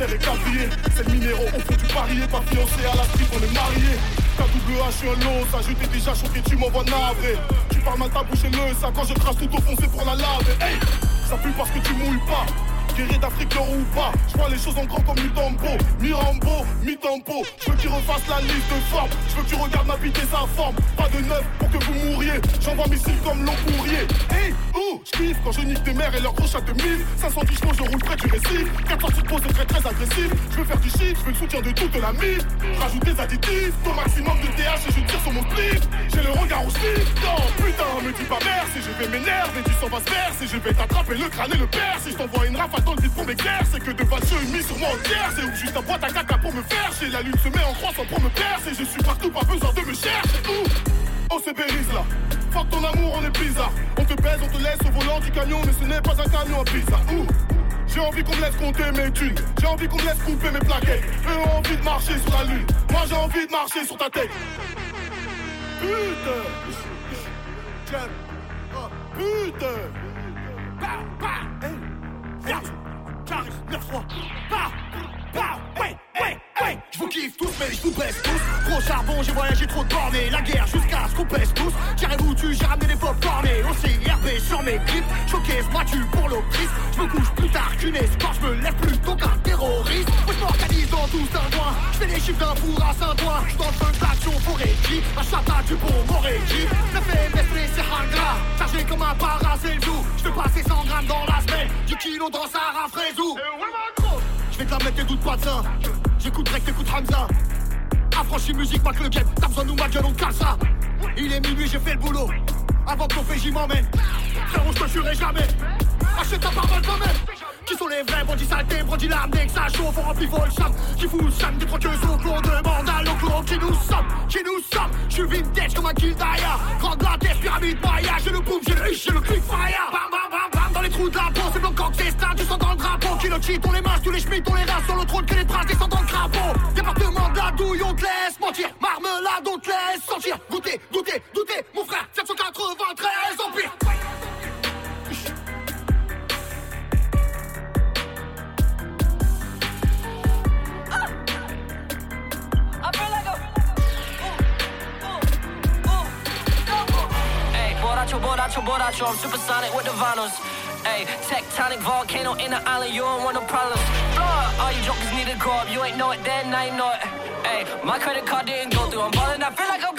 Est. C'est le minéraux au fond du parier, pas fiancé à la strip, on est mariés. Ta double H, je suis un lot, ça je t'ai déjà choqué, tu m'envoies navré. Tu parles mal ta bouche et le ça quand je crache tout au fond, c'est pour la laver. Hey, ça pue parce que tu mouilles pas. Guéri d'Afrique l'or ou pas, je les choses en grand comme Mutombo, Mirambo, mi-tempo, je veux qu'il refasse la liste de formes, je veux que tu regardes ma bite et sa forme, pas de neuf pour que vous mouriez, j'envoie missile comme long courrier. Hey, quand je nique tes mères et leurs gros chats de mille, 510 chevaux je roule près du récif, 4 sorties de pause c'est très très agressif, je veux faire du shit, je veux le soutien de toute la mine, rajoute des additifs, au maximum de TH et je tire sur mon slip, j'ai le regard au slip, non putain me dis pas merci, je vais m'énerver, du sang va se verser, je vais t'attraper le crâne et le père, si je t'envoie une rafale dans le vide pour m'éclair, c'est que de valseux une mise sur moi entière, c'est ou juste ta boîte à caca pour me faire chier, la lune se met en croissant pour me percer, je suis partout, pas besoin de me chercher, ouh, oh c'est Béris là, fuck ton amour, on est bizarre, on te baise, on te laisse au volant du camion, mais ce n'est pas un camion en pizza, ouh. J'ai envie qu'on me laisse compter mes thunes J'ai envie qu'on me laisse couper mes plaquettes Eux ont envie de marcher sur la lune Moi j'ai envie de marcher sur ta tête Putain Oh putain Bah bah Hey Viens J'arrive 9 fois Bah Bah Ouais Je vous kiffe tous mais je vous baisse tous. Gros charbon j'ai voyagé trop de La guerre jusqu'à ce qu'on pèse tous. Tirez-vous tu j'ai ramené des pop cornés Aussi RB sur mes clips. Choqué ce tu pour l'optrice Je me couche plus tard qu'une escorte. Je me lève plus tôt qu'un terroriste. Moi je m'organise dans tout un coin. Je fais les chiffres d'un four à Saint-Ouen. Je dans le d'action pour Reggie Un chata du bon Le fait m'esprit c'est hanga Chargé comme un paracétou Je fais passer 100 grammes dans la semaine. 10 kilos dans Sarah Fraisou Je vais te la mettre tes doutes pas de ça J'écoute Drake, t'écoutes Hamza. Affranchi musique, pas que le game. T'as besoin de nous ma gueule, on casse ça. Il est minuit, j'ai fait le boulot. Avant que ton PJ m'emmène. Frérot, je te jamais. Achète ta parole quand même Qui sont les vrais bandits saletés, bandits l'armée que ça chauffe, on remplit vos chambres Qui le sang des troqueuses au clos, demande à l'enclos. Qui nous sommes, qui nous sommes. Je suis vintage comme un Kildaya Grande la tête, pyramide Maya J'ai le boom, j'ai le hic, j'ai le click fire. Bam bam bam bam dans les trous de la peau C'est blanc star, du sang dans le drapeau. Qui le cheat, on les masses, tous les schmitts, on les races Sur le trône que les traces descendent dans le crapaud. Département de la douille, on te laisse mentir. Marmelade, on te laisse sentir. Goûter, goûter, goûter Mon frère, 793 Empire borracho, I'm supersonic with the vinyls. Hey, tectonic volcano in the island, you don't want no problems. Blow all you jokers need to grow up. You ain't know it then, you know it. Hey, my credit card didn't go through. I'm ballin', I feel like I'm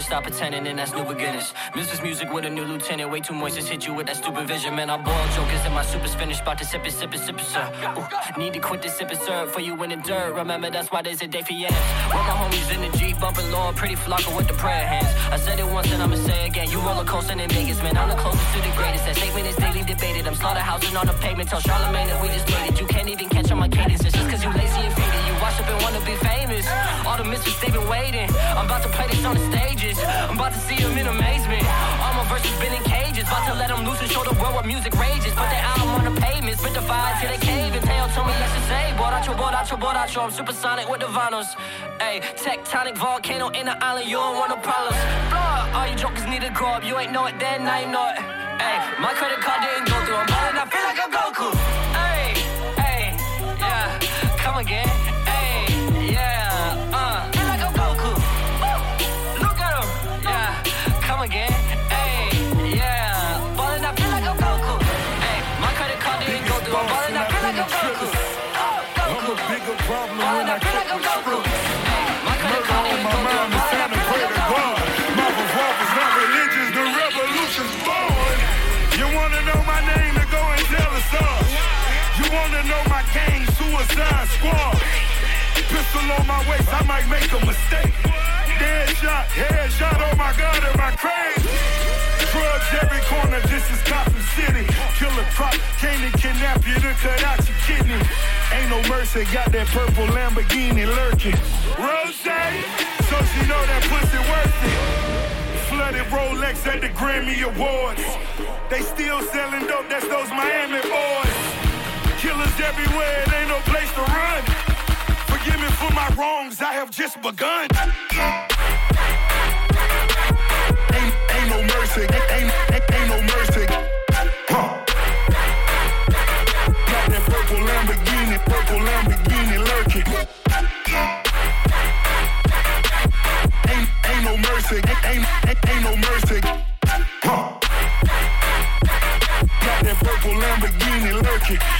just stop pretending and that's new beginnings. Mrs. Music with a new lieutenant. Way too moist to hit you with that stupid vision. Man, I boil jokers and my super's finished. About to sip it, sip it, sip it, sir. Ooh, need to quit this sip it, sir. For you in the dirt. Remember, that's why there's a day for yams. With my homies in the Jeep, bumping Lord, pretty flocker with the prayer hands. I said it once and I'ma say again. You roller coaster in Vegas, man. I'm the closest to the greatest. That statement is daily debated. I'm slaughterhousing on the pavement. Tell Charlemagne that we just made it. You can't even catch on my cadence. It's just cause you lazy and up and wanna be famous. All the misfits, they've been waiting. I'm about to play this on the stages. I'm about to see them in amazement. All my verses been in cages. About to let them loose and show the world what music rages. Put their album on the pavement. Spit the fire till they cave. And told me I should say, Borracho, Borracho, Borracho. I'm supersonic with the vinyls. Ayy, tectonic volcano in the island. You don't want no problems. All you jokers need to grow up. You ain't know it then, now you know it. Ayy, my credit card didn't go through. I'm balling, I feel like I'm Goku. Suicide Squad. Pistol on my waist, I might make a mistake. Dead shot, head shot, oh my god, am I crazy? Drugs every corner, this is Gotham City. Killer crop, came to kidnap you to cut out your kidney. Ain't no mercy, got that purple Lamborghini lurking. Rose, so she know that pussy worth it. Flooded Rolex at the Grammy Awards. They still selling dope, that's those Miami boys. Killers everywhere, place to run. Forgive me for my wrongs, I have just begun. Ain't, ain't no mercy, ain't, ain't, ain't no mercy. Got that purple Lamborghini, purple Lamborghini lurking. Ain't, ain't no mercy, ain't, ain't, ain't no mercy. Huh. Got that purple Lamborghini lurking.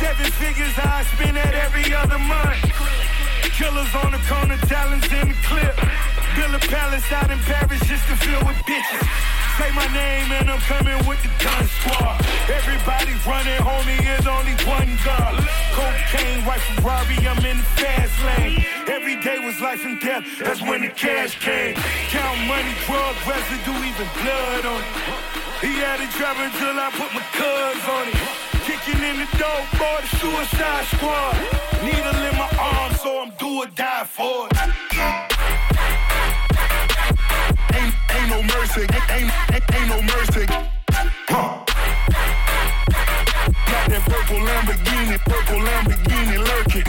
Seven figures I spend at every other month. Killers on the corner, talents in the clip. Build a palace out in Paris just to fill with bitches. Say my name and I'm coming with the gun squad. Everybody running, homie, is only one gun. Cocaine, white Ferrari, I'm in the fast lane. Every day was life and death, that's when the cash came. Count money, drug residue, even blood on it. He had it driving till I put my cuz on it. Kicking in the door, boy, the suicide squad. Needle in my arm, so I'm do or die for it. Ain't, ain't no mercy, ain't, ain't, ain't, no mercy. Huh. Got that purple Lamborghini, purple Lamborghini lurking.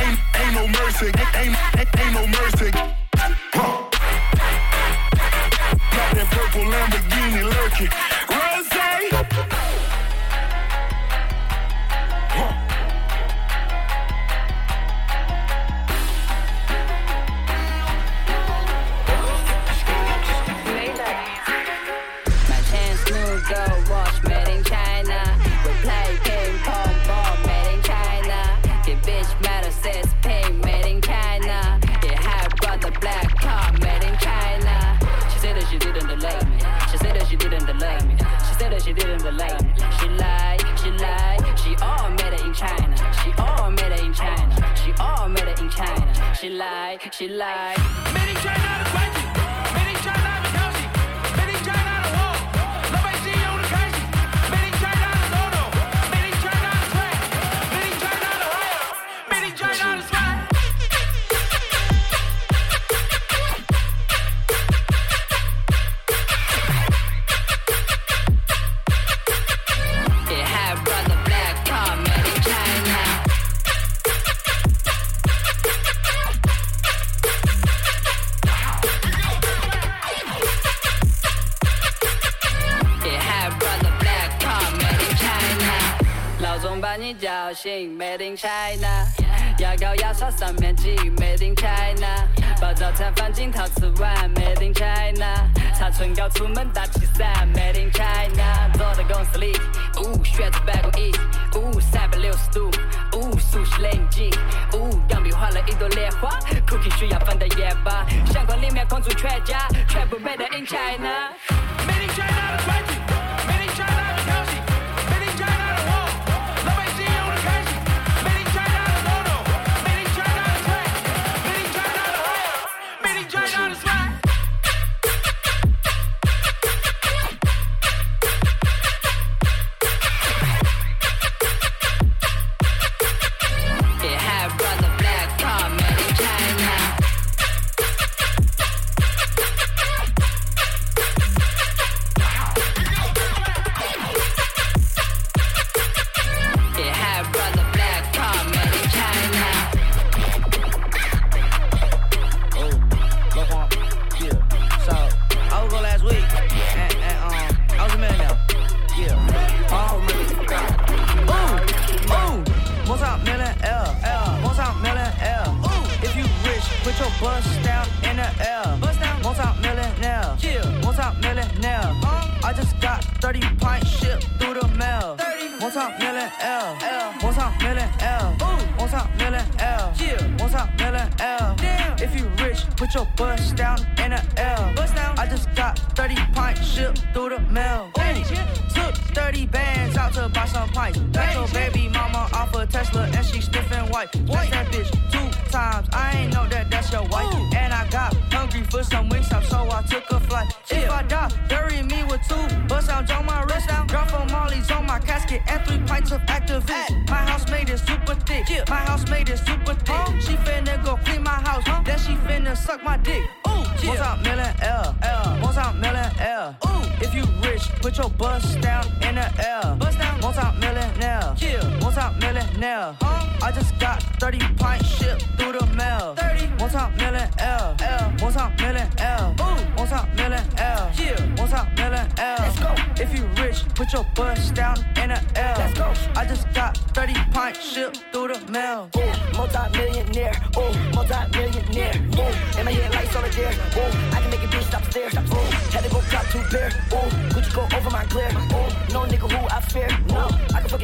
Ain't, ain't no mercy, ain't, ain't, ain't no mercy. Lamborghini She lied, she China, 膏牙刷上面挤，Made in China。把早餐放进陶瓷碗，Made in China。擦唇膏出门打气伞，Made in China。坐在公司里，呜，选择办公椅，呜，三百六十度，呜，熟悉雷击，呜，钢笔画了一朵莲花，Cookie 需要放的盐巴，相框里面空出全家，全部 Made in China。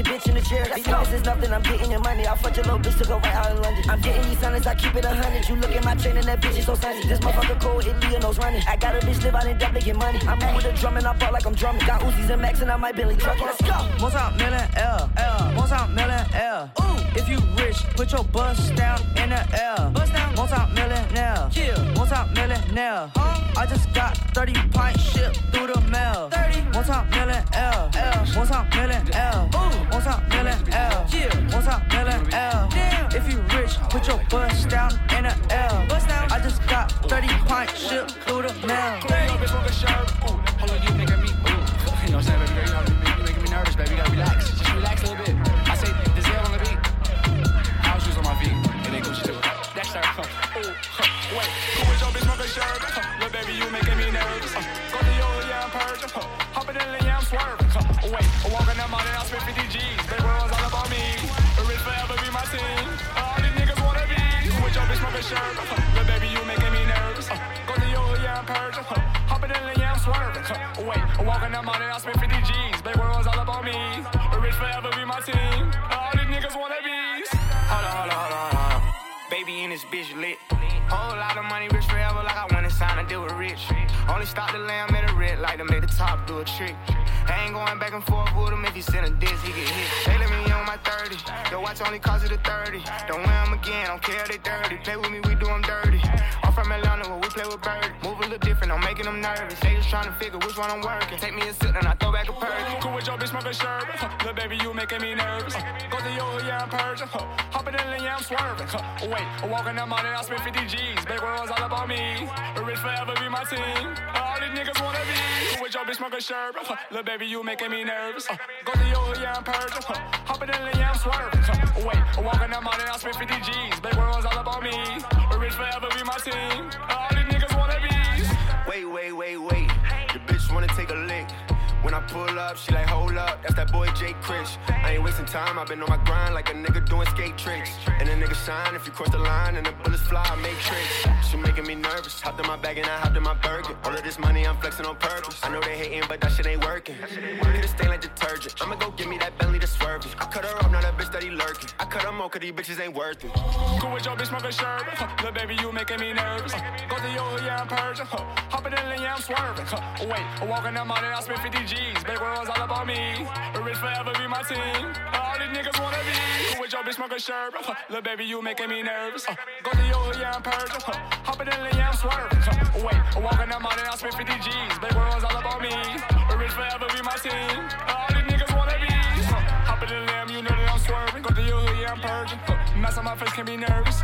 I can fuck a bitch in the chair, these niggas is nothing, I'm getting your money, I'll fuck your little bitch to go right out in London, I'm getting these silence, I keep it a hundred, you look at my chain and that bitch is so sunny, this motherfucker cold, and those running, I got a bitch live out in Dublin, get money, I'm in with a drum and I ball like I'm drumming, got Uzis and Max and I might Billy truck, let's go, Multi-million L, L, multi-million L. Ooh, if you rich, put your bust down in the air. Bust down, multi-millionaire. Yeah, multi-millionaire. I just got 30 pints shipped through the mail. 30, multi-million L, L, multi-million L. Ooh, multi-million L. Yeah, multi-million L. Damn, if you rich, put your bust down in the air. Bust down, I just got 30 pints shipped through the mail. Hold on, you making me ooh. You know what I'm saying, baby girl? You, making me nervous, baby. You gotta relax. Just relax a little bit. I say the Zell on the beat. House shoes on my feet. And they Gucci too. That's her. Ooh. Wait, cool with your bitch, smoke a shirt. Little baby, you making me nervous. Go to your yeah, I'm purge. Huh. Hopping in the yeah, I'm swerving. Shirt. Huh. Little baby, you making me nervous. Uh, go to your yeah, I'm purge. Huh. Hopping in the yeah, uh, I'm swerving. Wait, I walk in that money, I spend 50 G's. Baby, world's all about me. Rich forever this bitch lit. Whole lot of money, rich forever, like I went and signed a deal with Rich. Only stop the lamb at a red light to make the top do a trick. I ain't going back and forth with him if he send a diss, he get hit. They let me on my 30. The watch only cost it a 30. Don't wear them again, don't care they dirty. Play with me, we do them dirty. I'm from Atlanta where we play with Bird. Move little different, I'm making them nervous. They just trying to figure which one I'm working. Take me a sip and I throw back a perk. Cool with your bitch, a shirt. Little baby, you making me nervous. Go to your yeah, I'm purge. Huh. Hopping in the yeah, I'm swerving. Wait, I walk in that money, I spend 50 G's. Big world's all about me. Rich forever be my team. All these niggas wanna be. Cool with your bitch, shirt. Huh. Little baby, you making me nervous. Go to your yeah, I'm purge. Huh. Hopping in the yeah, I'm swerving. Wait, I walk in that money, I spend 50 G's. Big world's all about me. Rich forever be my team. All these. Wait, wait, wait. The bitch wanna take a lick. When I pull up, she like, hold up, that's that boy Jay Chris. I ain't wasting time, I've been on my grind like a nigga doing skate tricks. And a nigga shine if you cross the line and the bullets fly, I make tricks. She making me nervous. Hopped in my bag and I hopped in my burger. All of this money I'm flexing on purpose. I know they hating, but that shit ain't working. Get it stain like detergent. I'ma go get me that belly to swerve it. I cut her off, not a bitch that he lurking. I cut her more cause these bitches ain't worth it. Go with your bitch, smoking shirt. Little baby, you making me nervous. Go to your yeah, I'm purging. Hopping in the yeah, I'm swerving. Wait, walking that money, I spent 50 G's. Baby, girls all about me. Rich forever be my team. All these niggas wanna be. With your bitch, smoking shirt. Little baby, you making me nervous. Go to your hood, yeah, I'm purging. Hopping in the yeah, I'm. Wait, walking that money, I spent 50 G's. Baby, girls all about me. Rich forever be my team. All these niggas wanna be. Hopping in the lamb, you know that I'm swerving. Go to your hood, yeah, I'm purging. Mess on my face can be nervous.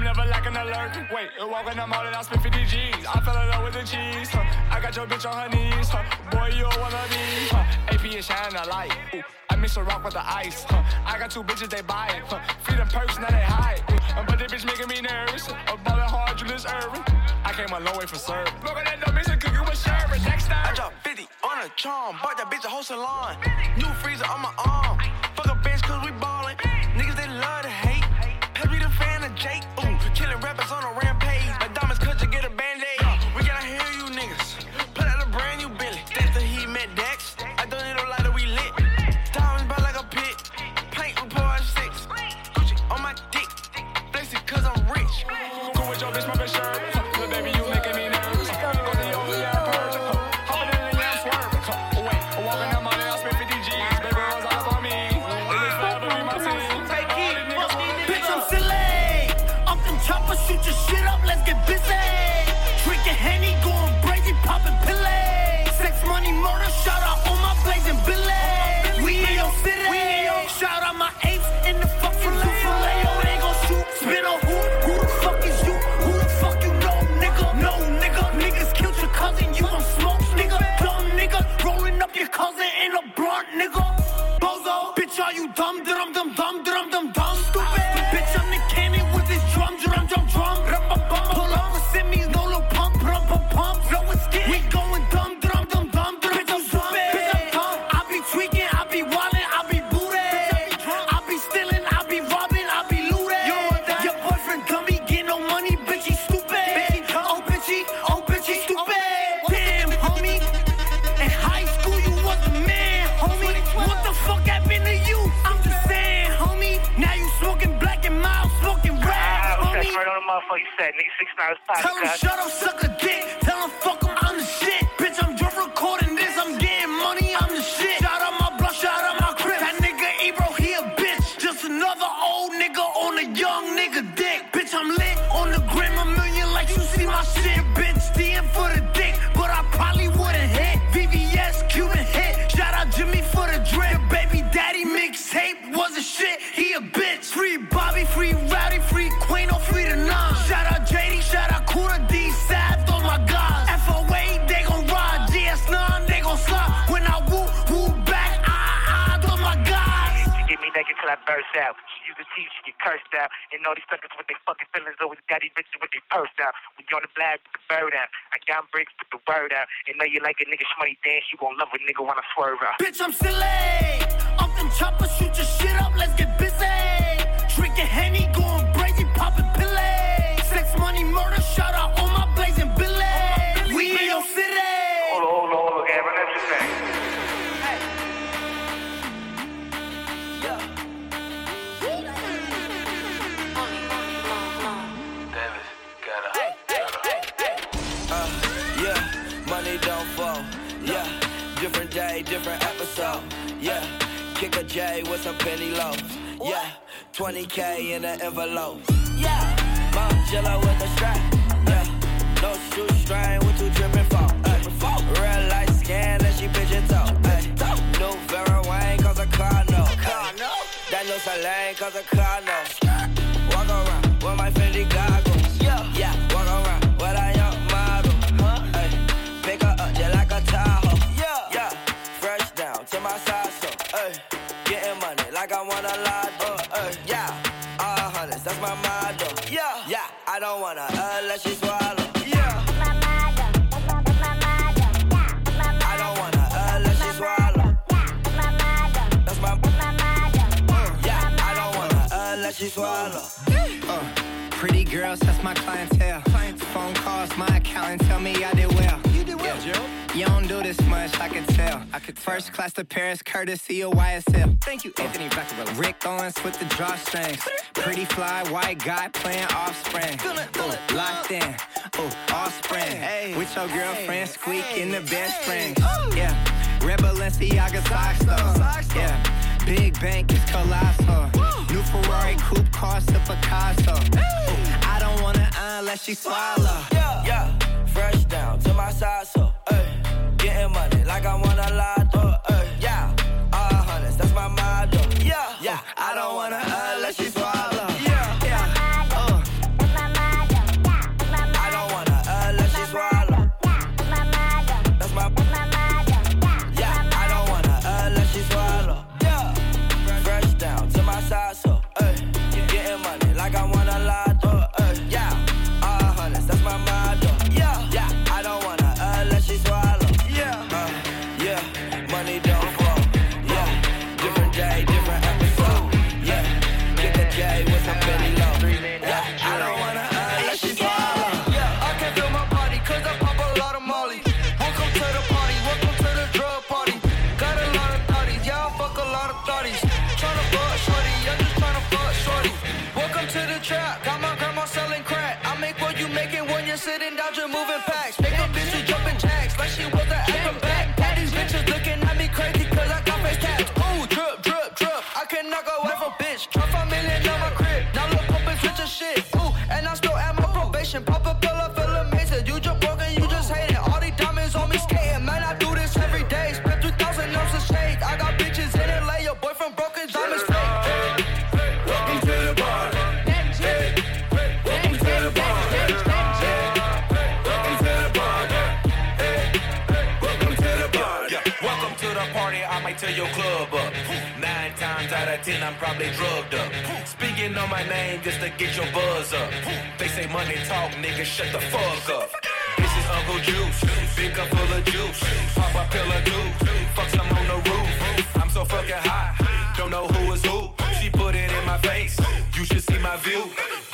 I'm never lacking alert. Wait, walking the mall and I spent 50 G's. I fell in love with the cheese. Huh. I got your bitch on her knees. Huh. Boy, you a wannabe. Huh. AP is shining a light. Ooh. I mix a rock with the ice. Huh. I got two bitches, they buy it. Huh. Feed them perks, now they hide. Uh, but this bitch making me nervous. I'm ballin' hard, Julius Erving. I came a long way from serving. Look at that dumb bitch and cooking with sherbet. Next time. I dropped 50 on a charm. Bought that bitch a whole salon. New freezer on my arm. Fuck a bench cause we ballin'. Tell him shut up, suck a dick. Out. And all these suckers with their fucking feelings always got these bitches with their purse out. You on the black, put the bird out. I got bricks, with the word out. And know you like a nigga shmoney dance, you gon' love a nigga when I swerve out. Bitch, I'm silly. Up them choppers, shoot courtesy of YSL. Thank you, Anthony Rockefeller. Rick Owens with the drawstrings. Pretty fly, white guy playing offspring. Ooh, locked in. Ooh, offspring. Hey, with your girlfriend, squeak in the best friend. Yeah, Red Balenciaga socks though. Yeah, big bank is colossal. New Ferrari coupe cost a Picasso. Ooh, I don't wanna unless she swallow. Yeah, yeah. Fresh down to my side, so. Getting money like I want a knock a wife a bitch. Drop a million dollars. Of ten, I'm probably drugged up. Speaking on my name just to get your buzz up. They say money talk, nigga, shut the fuck up. This is Uncle Juice, big cup full of juice. Pop a pill or two, fuck some on the roof. I'm so fucking hot, don't know who is who. She put it in my face, you should see my view.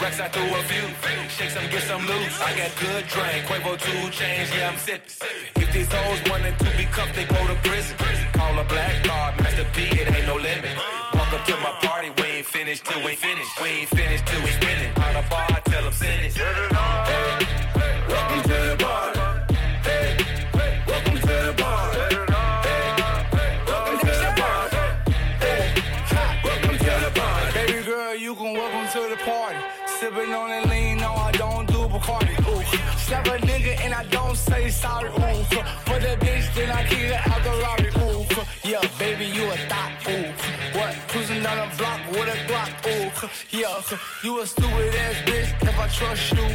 Rex, I threw a few, shake some, get some loose. I got good drink, Quavo 2 Chainz, yeah, I'm sipping. If these hoes wanted to be cuffed, they go to prison. Call a black card, Master P, it ain't no limit. Welcome to my party, we ain't finished till we finish. We ain't finished till we spinning. On the bar, tell them send it. Welcome to the bar. Welcome to the bar. Welcome to the bar. Welcome to the bar. Baby girl, you can welcome to the party. Sipping on that lean, no, I don't do Bacardi. Ooh, slap a nigga and I don't say sorry. Ooh, yeah, you a stupid ass bitch if I trust you.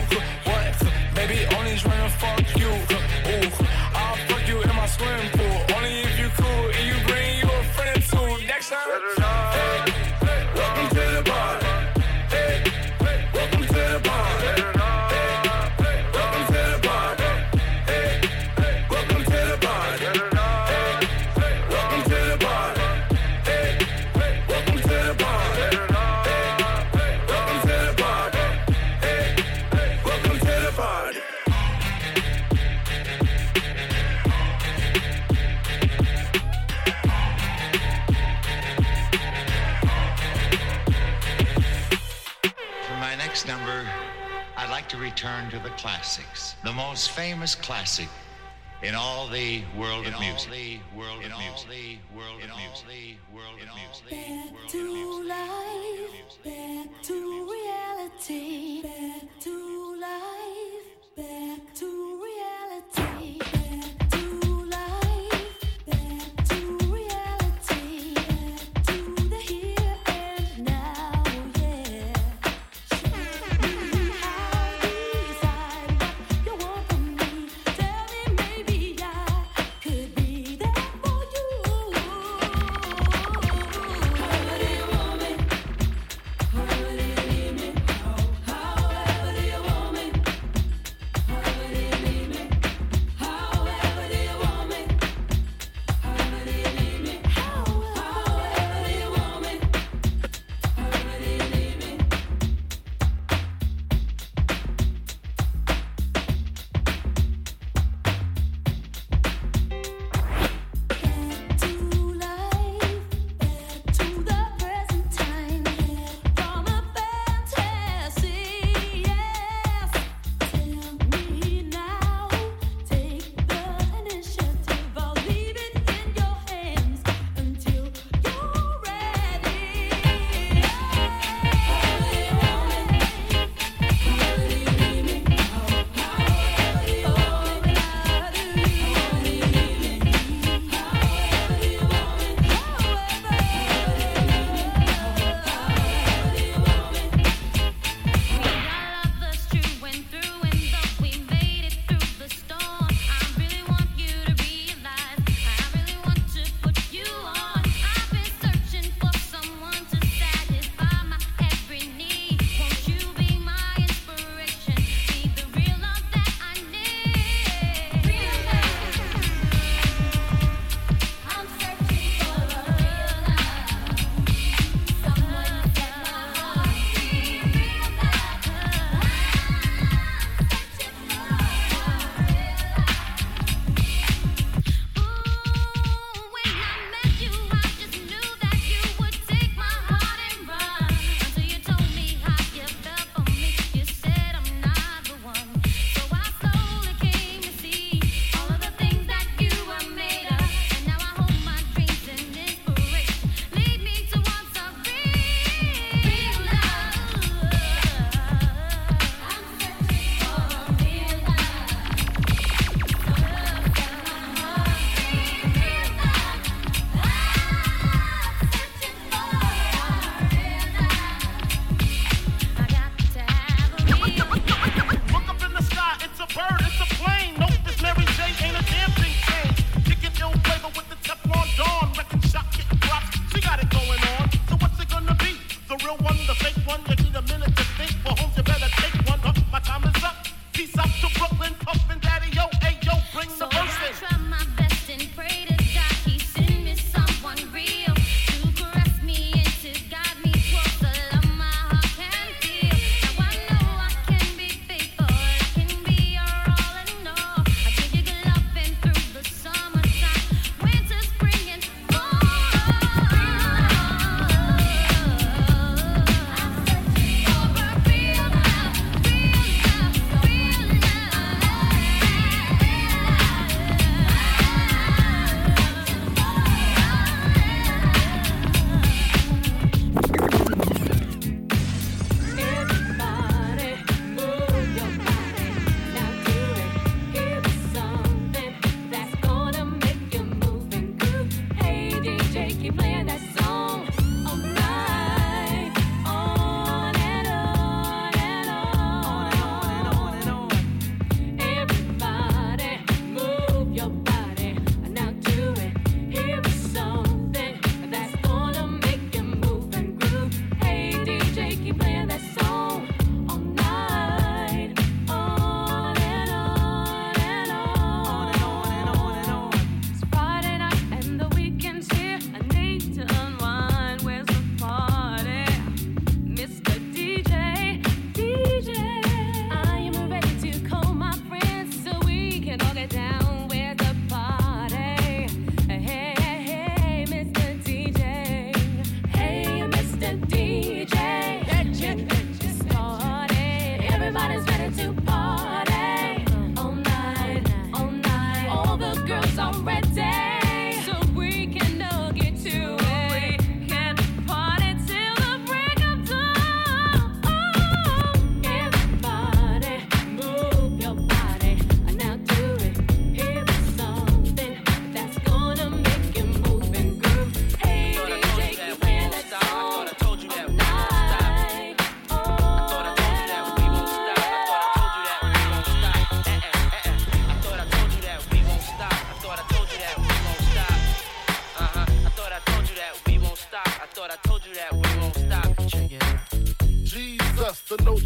What? Baby, only trying to fuck you. Ooh, I'll fuck you in my swimming pool. Return to the classics, the most famous classic in all the world of music. the world of music. the world of music. the world of music. Back to life, back to reality, back to life, back to reality,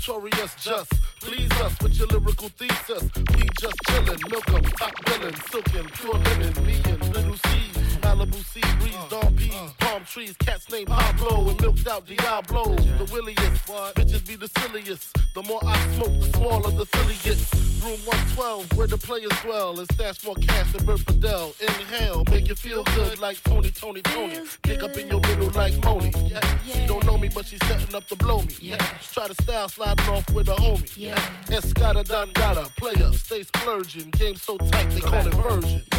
notorious. Just please us with your lyrical thesis. We just chillin', milk 'em, top villain, silkin', pure linen, me and little C, Malibu sea breeze, uh, dog peas, palm trees, cats named Pablo and milked out Diablo. The williest, bitches be the silliest. The more I smoke, the smaller the silly gets. Room 112, where the players dwell, and stash more cash than Bert style sliding off with a homie. Yeah. And Scotta Don Gata, player, stay splurging. Game so tight, they call it version.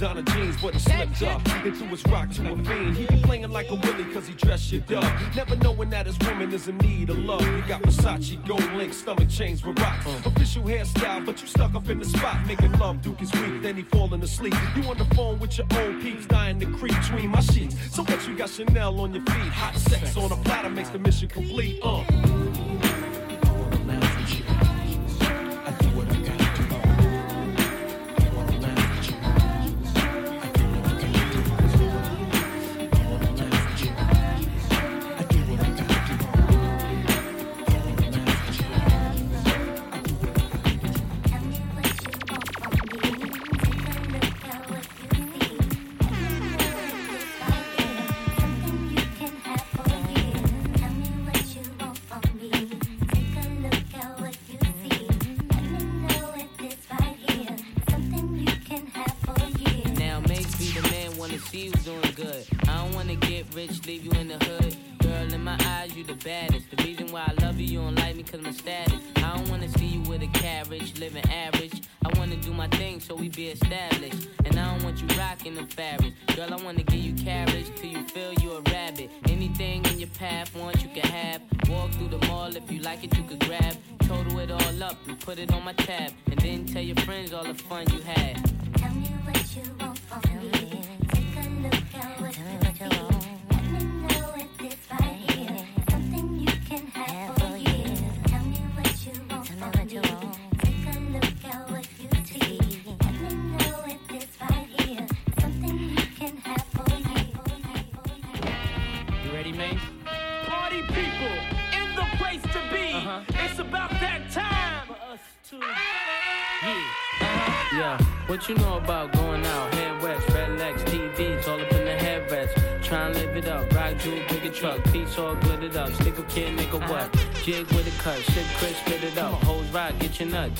Donna jeans, but he slipped up into his rock to a fiend. He be playing like a willy cause he dressed shit up. Never knowing that his woman is in need of love. You got Versace, gold link, stomach chains with rocks. Official hairstyle, but you stuck up in the spot. Making love, Duke is weak, then he falling asleep. You on the phone with your old peeps, dying to creep between my sheets. So what you got Chanel on your feet? Hot sex on a platter makes the mission complete. Uh.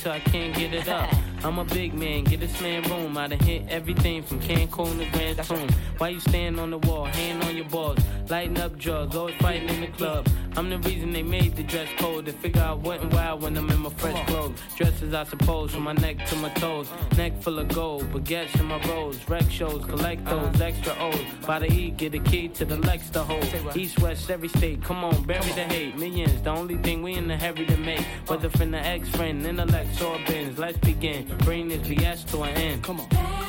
Till I can't get it up. I'm a big man, get this man room. I done hit everything from Cancun to Grand Tune. Why you stand on the wall, hand on your balls, lighting up drugs, always fighting in the club. I'm the reason they made the dress code to figure out what and why when I'm in my fresh clothes. Dresses, I suppose, from my neck to my toes. Neck full of gold, baguettes in my rolls. Rec shows, collect those uh-huh. extra O's. By the E, get a key to the Lex to hold. East, west, every state, come on, bury the hate. Millions, the only thing we in the hurry to make. Whether from the ex friend, intellect, or bins. Let's begin. Bring this BS to an end. Come on.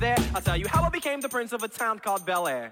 There. I'll tell you how I became the prince of a town called Bel Air.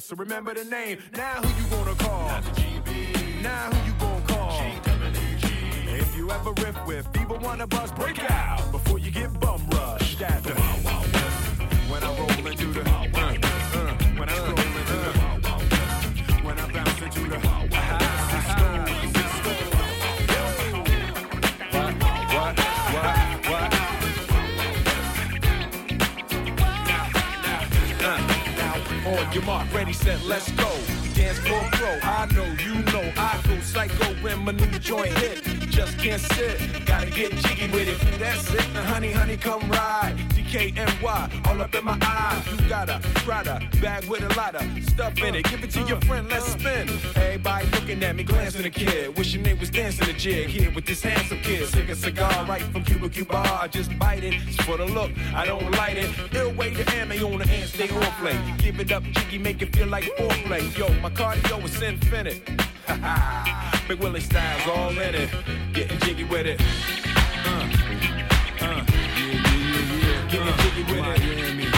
So remember the name. Now who eye. You got a Prada bag with a lot of stuff in it. Give it to your friend, let's spin. Everybody looking at me, glancing a kid. Wishing they was dancing a jig here with this handsome kid. Sick a cigar right from Cuba Cuba. I just bite it, it's for the look. I don't light it. Ill way to ammo on the hand, stay on play. Give it up, jiggy, make it feel like foreplay. Yo, my cardio is infinite. Ha ha. Big Willie styles all in it. Getting jiggy with it. Uh, uh, yeah, yeah, yeah, yeah. Getting jiggy with it. Miami. Uh,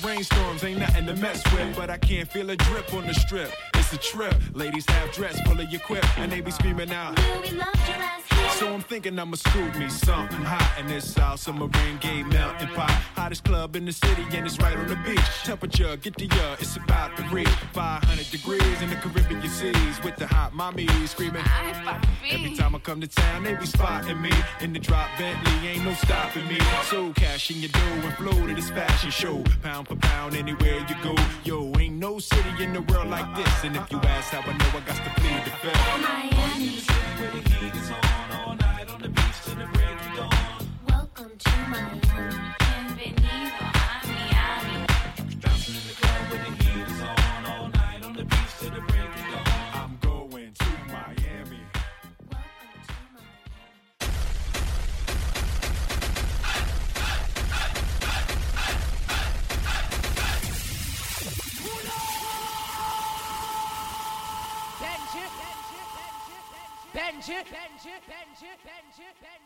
the rainstorms ain't nothing to mess with, but I can't feel a drip on the strip. It's a trip. Ladies have dress full of your quip, and they be screaming out. Will we love your ass? So I'm thinking I'ma scoop me something hot in this South Submarine Gay melting pot. Hottest club in the city, and it's right on the beach. Temperature, get to ya, it's about to reach 500 degrees in the Caribbean seas with the hot mommy screaming. Every time I come to town, they be spotting me in the drop Bentley, ain't no stopping me. So cash in your dough and flow to this fashion show, pound for pound anywhere you go. Yo, ain't no city in the world like this, and if you ask how I know, I got to plead the fifth. Miami. Welcome to bench it, bench it, bench it, bench it, bench it.